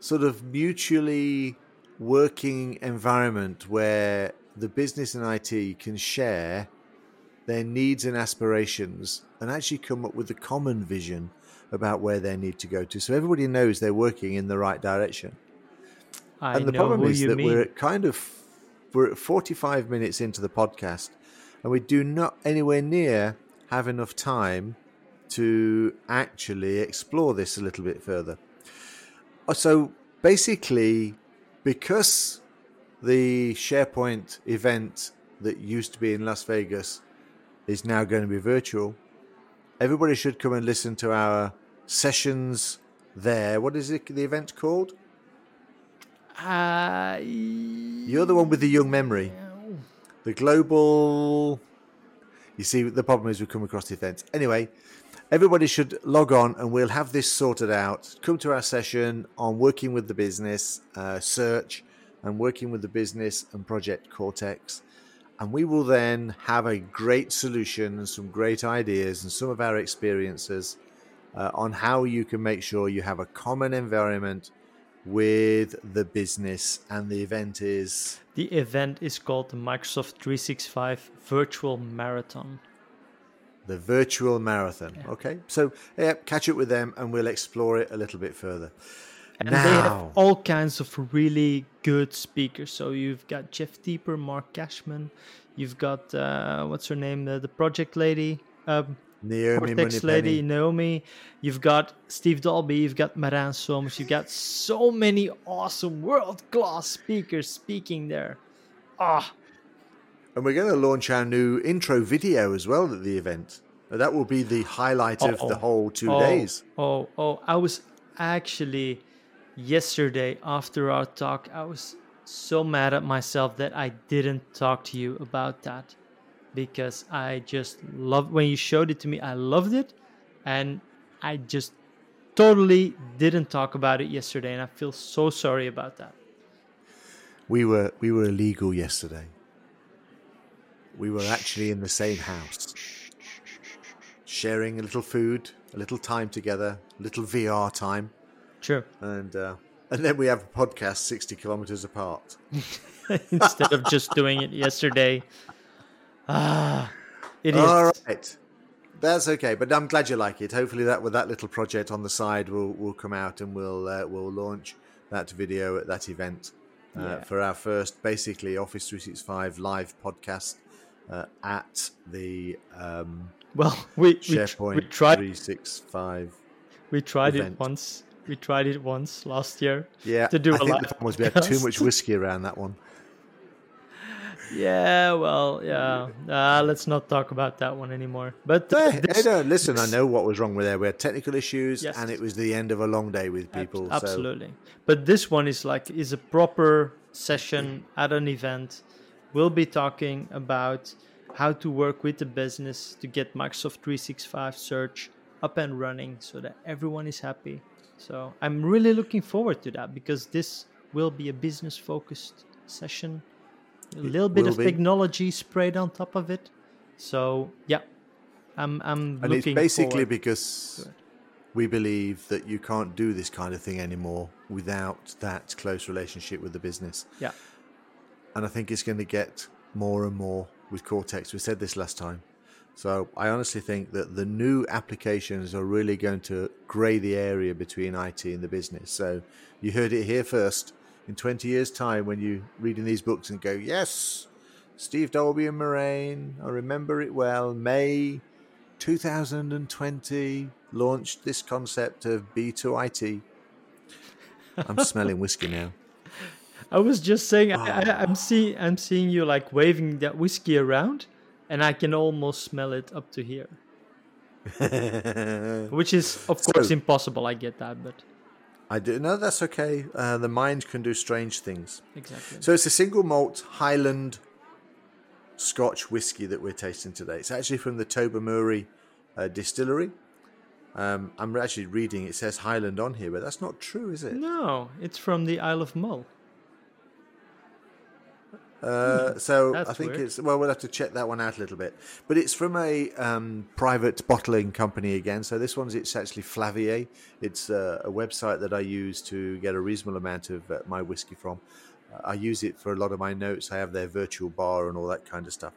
sort of mutually working environment where the business and IT can share their needs and aspirations and actually come up with a common vision about where they need to go to. So everybody knows they're working in the right direction. I and the problem is that mean. we're at kind of we're at 45 minutes into the podcast and we do not anywhere near have enough time to actually explore this a little bit further. Uh, So basically, because the SharePoint event that used to be in Las Vegas is now going to be virtual, everybody should come and listen to our sessions there. What is it, the event called? Uh, You're the one with the young memory. The global. You see, the problem is we come across the events. Anyway, everybody should log on and we'll have this sorted out. Come to our session on working with the business uh, search and working with the business and Project Cortex. And we will then have a great solution and some great ideas and some of our experiences uh, on how you can make sure you have a common environment with the business. And the event is The event is called the Microsoft 365 Virtual Marathon. the virtual marathon. Okay, so yeah, catch up with them and we'll explore it a little bit further. And they have all kinds of really good speakers. So you've got Jeff Teper, Mark Kashman, you've got uh, what's her name, the, the project lady, um, Naomi Cortex lady. Naomi. You've got Steve Dolby, you've got Marijn Somers, you've got so many awesome world class speakers speaking there. Ah, And we're going to launch our new intro video as well at the event. That will be the highlight of the whole two oh, days. Oh, oh, I was actually yesterday after our talk, I was so mad at myself that I didn't talk to you about that because I just loved when you showed it to me. I loved it, and I just totally didn't talk about it yesterday, and I feel so sorry about that. We were we were illegal yesterday. We were actually in the same house, sharing a little food, a little time together, a little VR time, True. and uh, and then we have a podcast sixty kilometers apart. Instead of just doing it yesterday. Ah, it is. All right. That's okay, but I'm glad you like it. Hopefully, that with that little project on the side will will come out, and we'll uh, we'll launch that video at that event uh, Yeah. for our first, basically Office 365 live podcast uh, at the um, Well, we, we, SharePoint we tried 365. We tried event. it once. We tried it once last year. Yeah, To do I a think live the problem was we had too much whiskey around that one. Yeah, well, yeah. Uh, let's not talk about that one anymore. But uh, Hey, this- hey, no, listen, I know what was wrong with there. We had technical issues, Yes. and it was the end of a long day with ab- people. so absolutely. But this one is like is a proper session at an event. We'll be talking about how to work with the business to get Microsoft 365 search up and running so that everyone is happy. So I'm really looking forward to that because this will be a business focused session. A little bit of be. technology sprayed on top of it. So yeah, I'm I'm and it's basically because we believe that you can't do this kind of thing anymore without that close relationship with the business. Yeah. And I think it's going to get more and more with Cortex. We said this last time. So I honestly think that the new applications are really going to grey the area between IT and the business. So you heard it here first. In 20 years' time, when you're reading these books and go, yes, Steve Dolby and Marijn, I remember it well, May 2020 launched this concept of B2IT. I'm smelling whiskey now. I was just saying, I, Ah. I, I'm seeing, I'm seeing you like waving that whiskey around, and I can almost smell it up to here, which is of course So- impossible. I get that, but I do. No, that's okay. Uh, the mind can do strange things. exactly. So it's a single malt Highland Scotch whiskey that we're tasting today. It's actually from the Tobermory uh, distillery. Um, I'm actually reading. It says Highland on here, but that's not true, is it? no, it's from the Isle of Mull. Uh, so. That's I think weird. it's well, we'll have to check that one out a little bit. But it's from a um, private bottling company again. So this one's it's actually Flaviar. It's uh, a website that I use to get a reasonable amount of uh, my whiskey from. Uh, I use it for a lot of my notes. I have their virtual bar and all that kind of stuff.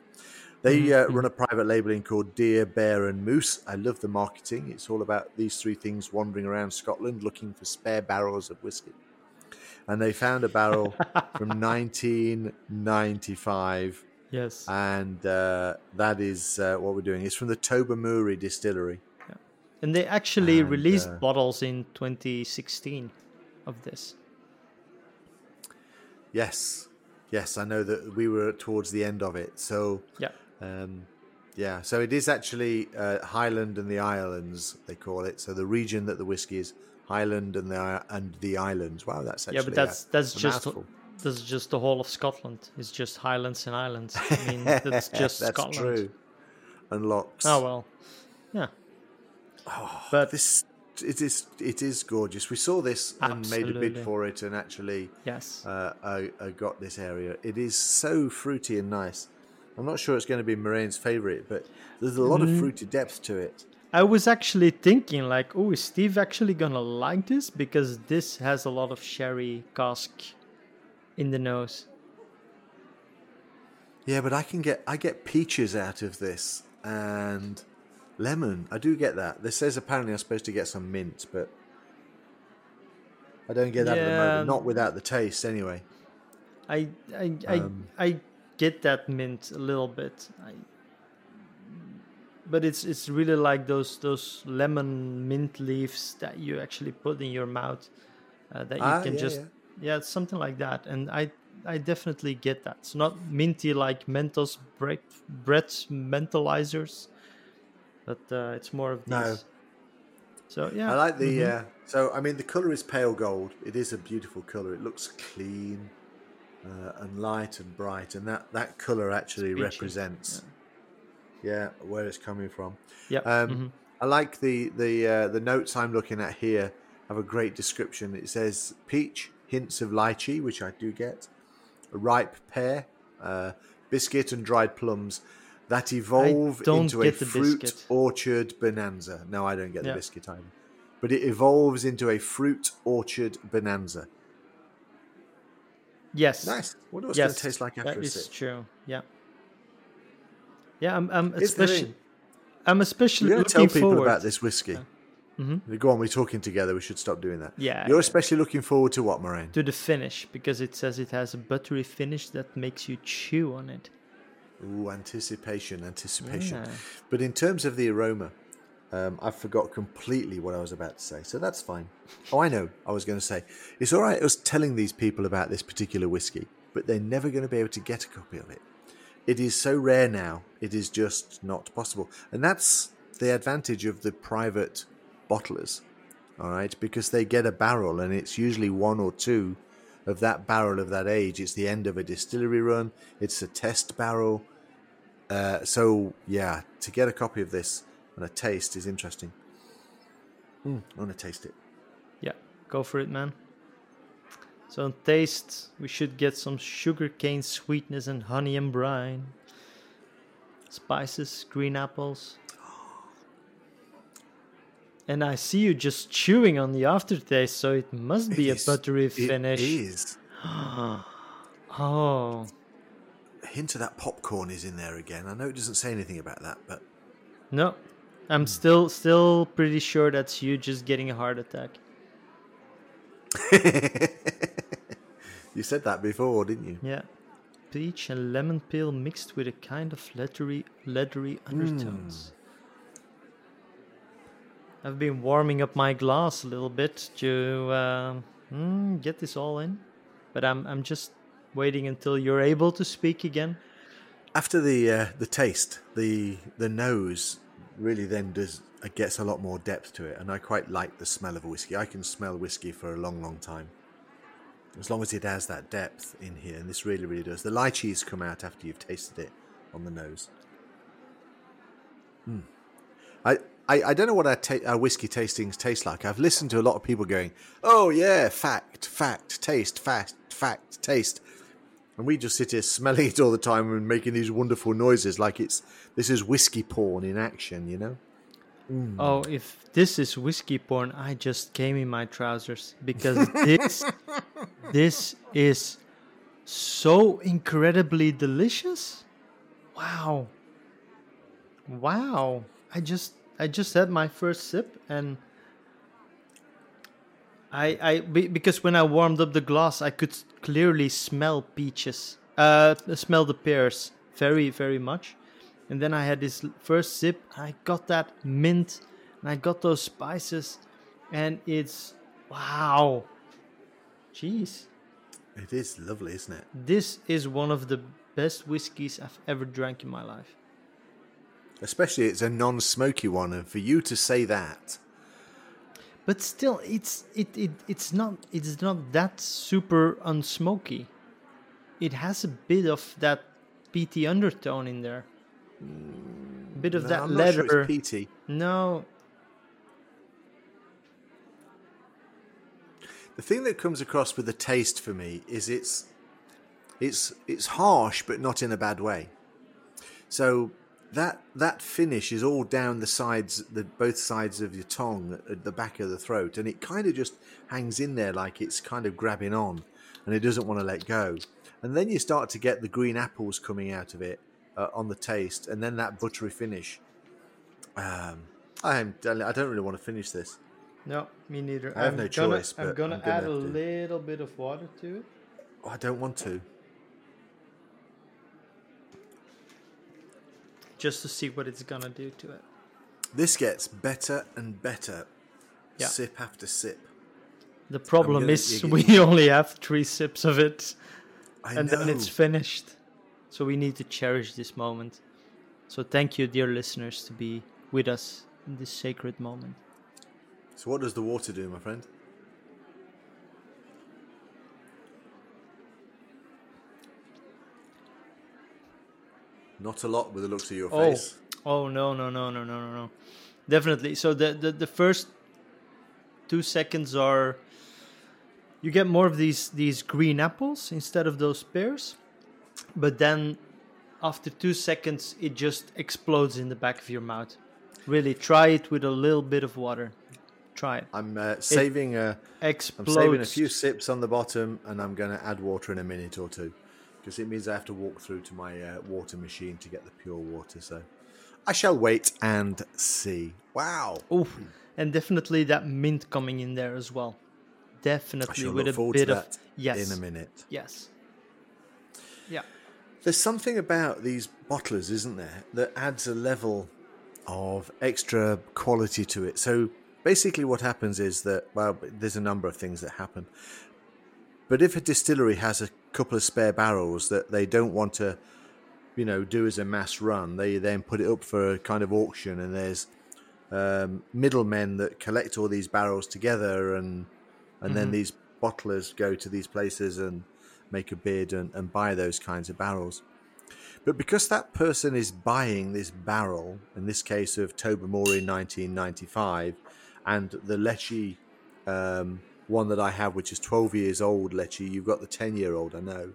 They Mm-hmm. uh, run a private labeling called Deer, Bear, and Moose. I love the marketing. It's all about these three things wandering around Scotland looking for spare barrels of whiskey. And they found a barrel from 1995 Yes. and uh, that is uh, what we're doing. It's from the Tobermory Distillery. And they actually And, released uh, bottles in 2016 of this. Yes, yes, I know that we were towards the end of it. So Yeah. Um, yeah, so it is actually uh, Highland and the Islands, they call it. So the region that the whiskey is Highland and the and the islands. Wow, that's actually yeah, but that's a- that's a just mouthful. that's just the whole of Scotland. It's just Highlands and Islands. I mean, that's just that's Scotland. true. And locks. Oh well. Yeah. Oh, but- this it is it is gorgeous. We saw this and made a bid for it, and actually Yes. uh, I, I got this area. It is so fruity and nice. I'm not sure it's going to be Marijn's favorite, but there's a lot Mm. of fruity depth to it. I was actually thinking, like, oh, is Steve actually gonna like this? Because this has a lot of sherry cask in the nose. Yeah, but I can get I get peaches out of this and lemon. I do get that. This says apparently I'm supposed to get some mint, but I don't get that at the moment. Not without the taste, anyway. I I I, Um, I get that mint a little bit. I, but it's it's really like those those lemon mint leaves that you actually put in your mouth uh, that you Ah, can yeah, just yeah. yeah. it's something like that and I I definitely get that. It's not minty like Mentos bread bread mentalizers, but uh, it's more of these. No. So yeah, I like the. mhm. Uh, so I mean, the color is pale gold. It is a beautiful color. It looks clean uh, and light and bright, and that that color actually It's peachy, represents. Yeah. Where it's coming from. yeah. Um, mhm. I like the the uh, the notes I'm looking at here have a great description. It says peach, hints of lychee, which I do get, a ripe pear, uh, biscuit, and dried plums that evolve into a fruit biscuit. orchard bonanza. No, I don't get Yeah. the biscuit either, but it evolves into a fruit orchard bonanza. Yes. Nice. What else yes, does it taste like after that a is sip? true. Yeah. Yeah, I'm. I'm especially. I'm especially going to tell people forward. about this whiskey. Mhm. Go on, we're talking together. We should stop doing that. Yeah, You're yeah. especially looking forward to what, Marijn? to the finish because it says it has a buttery finish that makes you chew on it. Ooh, anticipation, anticipation. Yeah. But in terms of the aroma, um, I forgot completely what I was about to say, so that's fine. Oh, I know. I was going to say it's all right. I was telling these people about this particular whiskey, but they're never going to be able to get a copy of it. It is so rare now; it is just not possible, and that's the advantage of the private bottlers. All right, because they get a barrel, and it's usually one or two of that barrel of that age. It's the end of a distillery run. It's a test barrel. Uh, so yeah, to get a copy of this and a taste is interesting. Mm, I want to taste it. Yeah, go for it, man. So on taste, we should get some sugarcane sweetness and honey and brine. Spices, green apples. And I see you just chewing on the aftertaste, so it must be It a is- buttery finish. It is. Oh, A hint of that popcorn is in there again. I know it doesn't say anything about that, but no. Hmm. I'm still still pretty sure that's you just getting a heart attack. you said that before, didn't you? Yeah. Peach and lemon peel mixed with a kind of leathery, leathery undertones. I've been warming up my glass a little bit to um, mm, get this all in, but I'm I'm just waiting until you're able to speak again. After the uh, the taste, the the nose really then does uh, gets a lot more depth to it, and I quite like the smell of whiskey. I can smell whiskey for a long, long time, as long as it has that depth in here, and this really, really does. The lychees come out after you've tasted it on the nose. Hmm. I, I, I don't know what our, ta- our whiskey tastings taste like. I've listened to a lot of people going, "Oh yeah, fact, fact, taste, fact, fact, taste," and we just sit here smelling it all the time and making these wonderful noises, like it's this is whiskey porn in action, you know? Oh, if this is whiskey porn, I just came in my trousers because this this is so incredibly delicious. Wow. Wow. I just I just had my first sip and I I because when I warmed up the glass, I could clearly smell peaches. Uh smell the pears very very much. And then I had this first sip. I got that mint, and I got those spices, and it's wow. Jeez, It is lovely, isn't it? this is one of the best whiskeys I've ever drank in my life. Especially it's a non-smoky one, and for you to say that, But still, it's it, it it's not it's not that super unsmoky. It has a bit of that peaty undertone in there. Bit of No, that I'm leather. sure no, The thing that comes across with the taste for me is it's it's it's harsh, but not in a bad way. So that that finish is all down the sides, the both sides of your tongue, at the back of the throat, and it kind of just hangs in there like it's kind of grabbing on, and it doesn't want to let go. And then you start to get the green apples coming out of it uh, on the taste, and then that buttery finish. Um, I'm, I don't really want to finish this. no, me neither. I have I'm no gonna, choice, I'm gonna I'm gonna add a little bit of water to it, Oh, I don't want to. just to see what it's gonna do to it. This gets better and better, Yeah. sip after sip. The problem gonna- is we only have three sips of it, I and know. then it's finished. So we need to cherish this moment. So thank you, dear listeners, to be with us in this sacred moment. so what does the water do, my friend? Not a lot with the looks of your Oh, face. oh no, no, no, no, no, no, no. Definitely. So the, the the first two seconds are you get more of these these green apples instead of those pears, but then after two seconds it just explodes in the back of your mouth. Really, try it with a little bit of water. Try it. I'm uh, saving a, I'm Explodes. saving a few sips on the bottom, and I'm going to add water in a minute or two, because it means I have to walk through to my uh, water machine to get the pure water. So I shall wait and see. Wow. Oof. And definitely that mint coming in there as well. Definitely with a bit of yes. in a minute. Yes. Yeah. There's something about these bottlers, isn't there, that adds a level of extra quality to it. So basically, what happens is that, well, there's a number of things that happen. But if a distillery has a couple of spare barrels that they don't want to, you know, do as a mass run, they then put it up for a kind of auction, and there's um, middlemen that collect all these barrels together, and and then these bottlers go to these places and make a bid and, and buy those kinds of barrels. But because that person is buying this barrel, in this case of Tobermory 1995, and the Ledaig um, one that I have, which is 12 years old Ledaig, you've got the 10 year old, I know,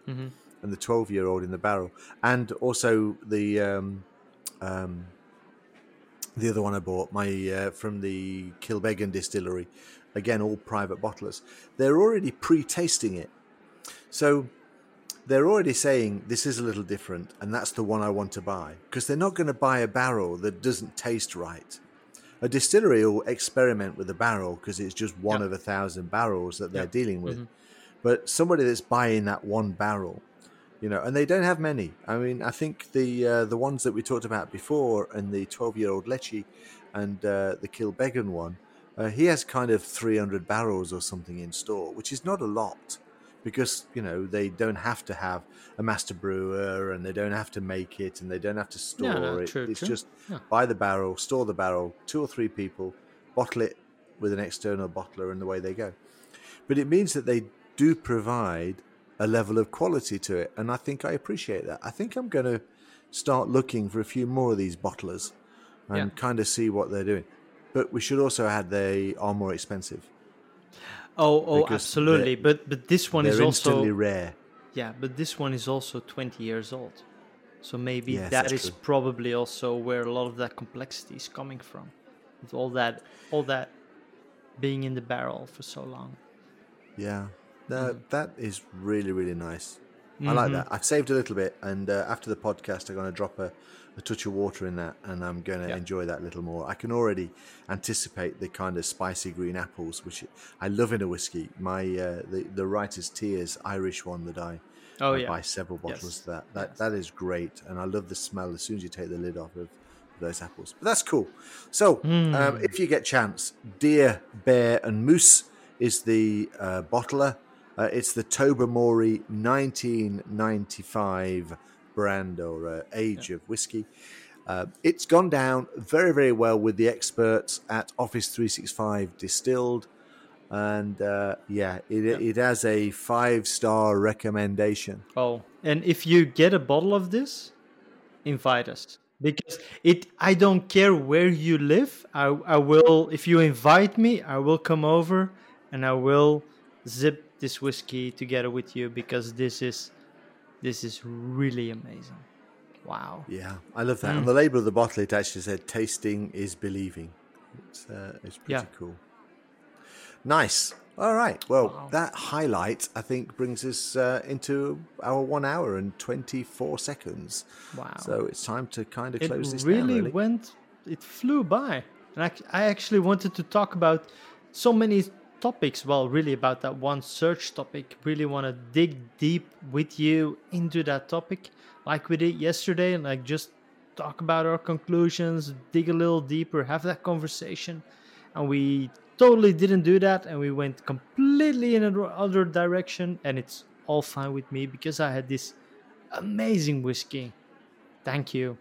and the 12 year old in the barrel, and also the um, um, the other one I bought, my uh, from the Kilbeggan distillery, again all private bottlers. They're already pre-tasting it, so they're already saying this is a little different, and that's the one I want to buy because they're not going to buy a barrel that doesn't taste right. A distillery will experiment with a barrel because it's just one Yeah. of a thousand barrels that they're Yeah. dealing with. But somebody that's buying that one barrel, you know, and they don't have many. I mean, I think the uh, the ones that we talked about before, and the twelve year old Ledaig, and uh, the Kilbeggan one, uh, he has kind of three hundred barrels or something in store, which is not a lot, because you know they don't have to have a master brewer, and they don't have to make it, and they don't have to store no, it. true, it's true. just Yeah. buy the barrel, store the barrel, two or three people, bottle it with an external bottler, and the way they go. But it means that they do provide a level of quality to it, and I think I appreciate that. I think I'm going to start looking for a few more of these bottlers and Yeah. kind of see what they're doing. But we should also add they are more expensive. Oh, oh, Because absolutely. But but this one is also rare. yeah. But this one is also twenty years old, so maybe Yes, that's true. probably also where a lot of that complexity is coming from, with all that all that being in the barrel for so long. Yeah, no, Mm. that is really really nice. I like that. I've saved a little bit, and uh, after the podcast, I'm going to drop a, a touch of water in that, and I'm going to Yeah. enjoy that a little more. I can already anticipate the kind of spicy green apples, which I love in a whiskey. My uh, the the writer's tears Irish one that I Oh I yeah. buy several bottles Yes. of that. That Yes. that is great, and I love the smell as soon as you take the lid off of those apples. But that's cool. So, Hmm. um, if you get chance, deer, bear, and moose is the uh, bottler. Uh, it's the Tobermory 1995 brand or uh, age of whiskey. Uh, it's gone down very, very well with the experts at Office 365 Distilled. And uh, yeah, it, it has a five star recommendation. Oh, and if you get a bottle of this, invite us because it. I don't care where you live. I I will. If you invite me, I will come over and I will zip this whiskey together with you because this is this is really amazing. Wow. Yeah, I love that. On the label of the bottle, it actually said "Tasting is believing." It's uh, it's pretty Yeah. cool. Nice. All right. Well, Wow. that highlight I think brings us uh, into our one hour and twenty four seconds. Wow. So it's time to kind of it close this really, down. Really. went it flew by and I, I actually wanted to talk about so many topics well really about that one search topic really want to dig deep with you into that topic like we did yesterday and like just talk about our conclusions dig a little deeper have that conversation and we totally didn't do that and we went completely in another direction and it's all fine with me because i had this amazing whiskey thank you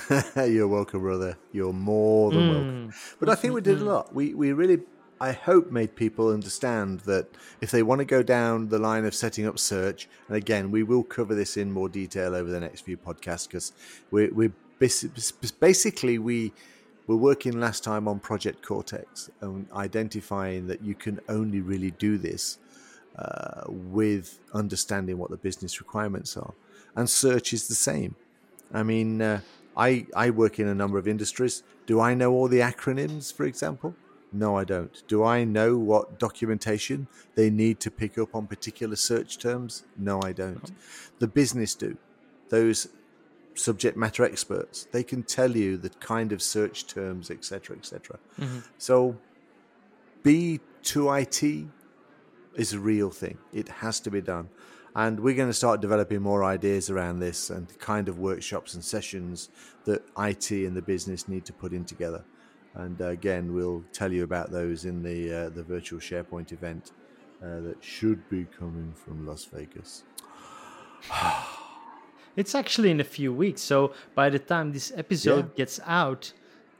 You're welcome, brother. You're more than mm. welcome. But I think we did a mm-hmm. lot. We we really, I hope, made people understand that if they want to go down the line of setting up search, and again, we will cover this in more detail over the next few podcasts because we we basi- basically we were working last time on Project Cortex and identifying that you can only really do this uh, with understanding what the business requirements are, and search is the same. I mean, uh, I I work in a number of industries. Do I know all the acronyms, for example? No, I don't. Do I know what documentation they need to pick up on particular search terms? No, I don't. The business do. Those subject matter experts, they can tell you the kind of search terms, etc., etc. Mm-hmm. So, B2IT is a real thing. It has to be done. And we're going to start developing more ideas around this and the kind of workshops and sessions that IT and the business need to put in together. And uh, again, we'll tell you about those in the uh, the virtual SharePoint event uh, that should be coming from Las Vegas. It's actually in a few weeks. So by the time this episode Yeah. gets out,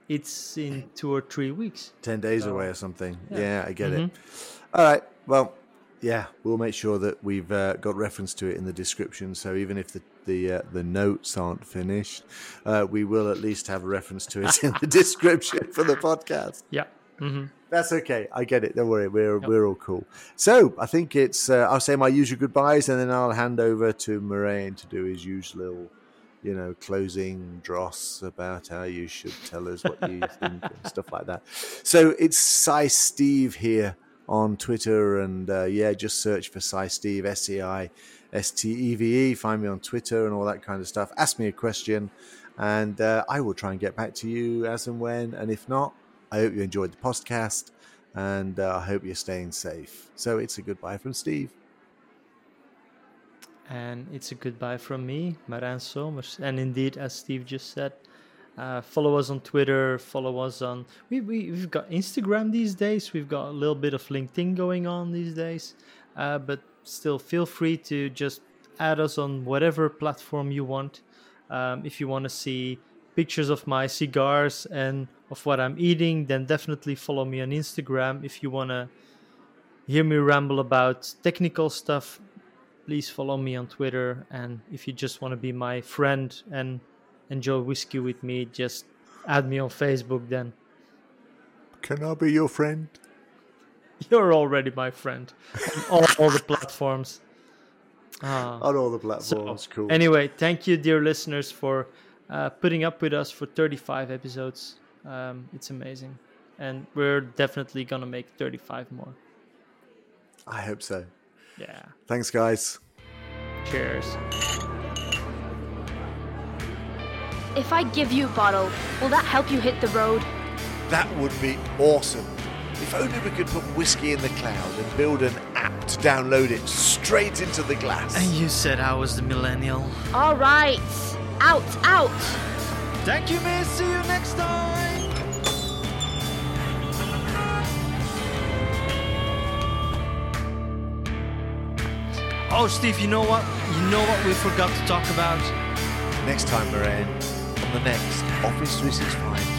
it's in two or three weeks. 10 days away or something. Yeah, I get it. Mm-hmm. All right. Well, yeah, we'll make sure that we've uh, got reference to it in the description. So even if the the, uh, the notes aren't finished, uh, we will at least have a reference to it in the description for the podcast. Yeah. hmm That's okay. I get it. Don't worry. We're we're all cool. So I think it's. Uh, I'll say my usual goodbyes, and then I'll hand over to Marijn to do his usual, you know, closing dross about how you should tell us what you think and stuff like that. So it's Cy Steve here on Twitter, and uh, yeah, just search for Cy Steve S E I S T E V E. Find me on Twitter and all that kind of stuff. Ask me a question, and uh, I will try and get back to you as and when. And if not, I hope you enjoyed the podcast, and uh, I hope you're staying safe. So it's a goodbye from Steve. And it's a goodbye from me, Marijn Somers. And indeed, as Steve just said, uh, follow us on Twitter, follow us on. We, we, we've got Instagram these days, we've got a little bit of LinkedIn going on these days. Uh, but still, feel free to just add us on whatever platform you want. Um, if you want to see pictures of my cigars and of what I'm eating, then definitely follow me on Instagram. If you want to hear me ramble about technical stuff, please follow me on Twitter. And if you just want to be my friend and enjoy whiskey with me, just add me on Facebook then. Can I be your friend? You're already my friend on all, all the platforms. Ah. On all the So, platforms. cool. Anyway, thank you, dear listeners, for uh, putting up with us for 35 episodes. Um, it's amazing. And we're definitely going to make 35 more. I hope so. Yeah. Thanks, guys. Cheers. If I give you a bottle, will that help you hit the road? That would be awesome. If only we could put whiskey in the cloud and build an app to download it straight into the glass. And you said I was the millennial. All right. Out, out. Thank you, miss. See you next time. Oh, Steve, you know what? You know what we forgot to talk about? Next time, Marijn, on the next Office 365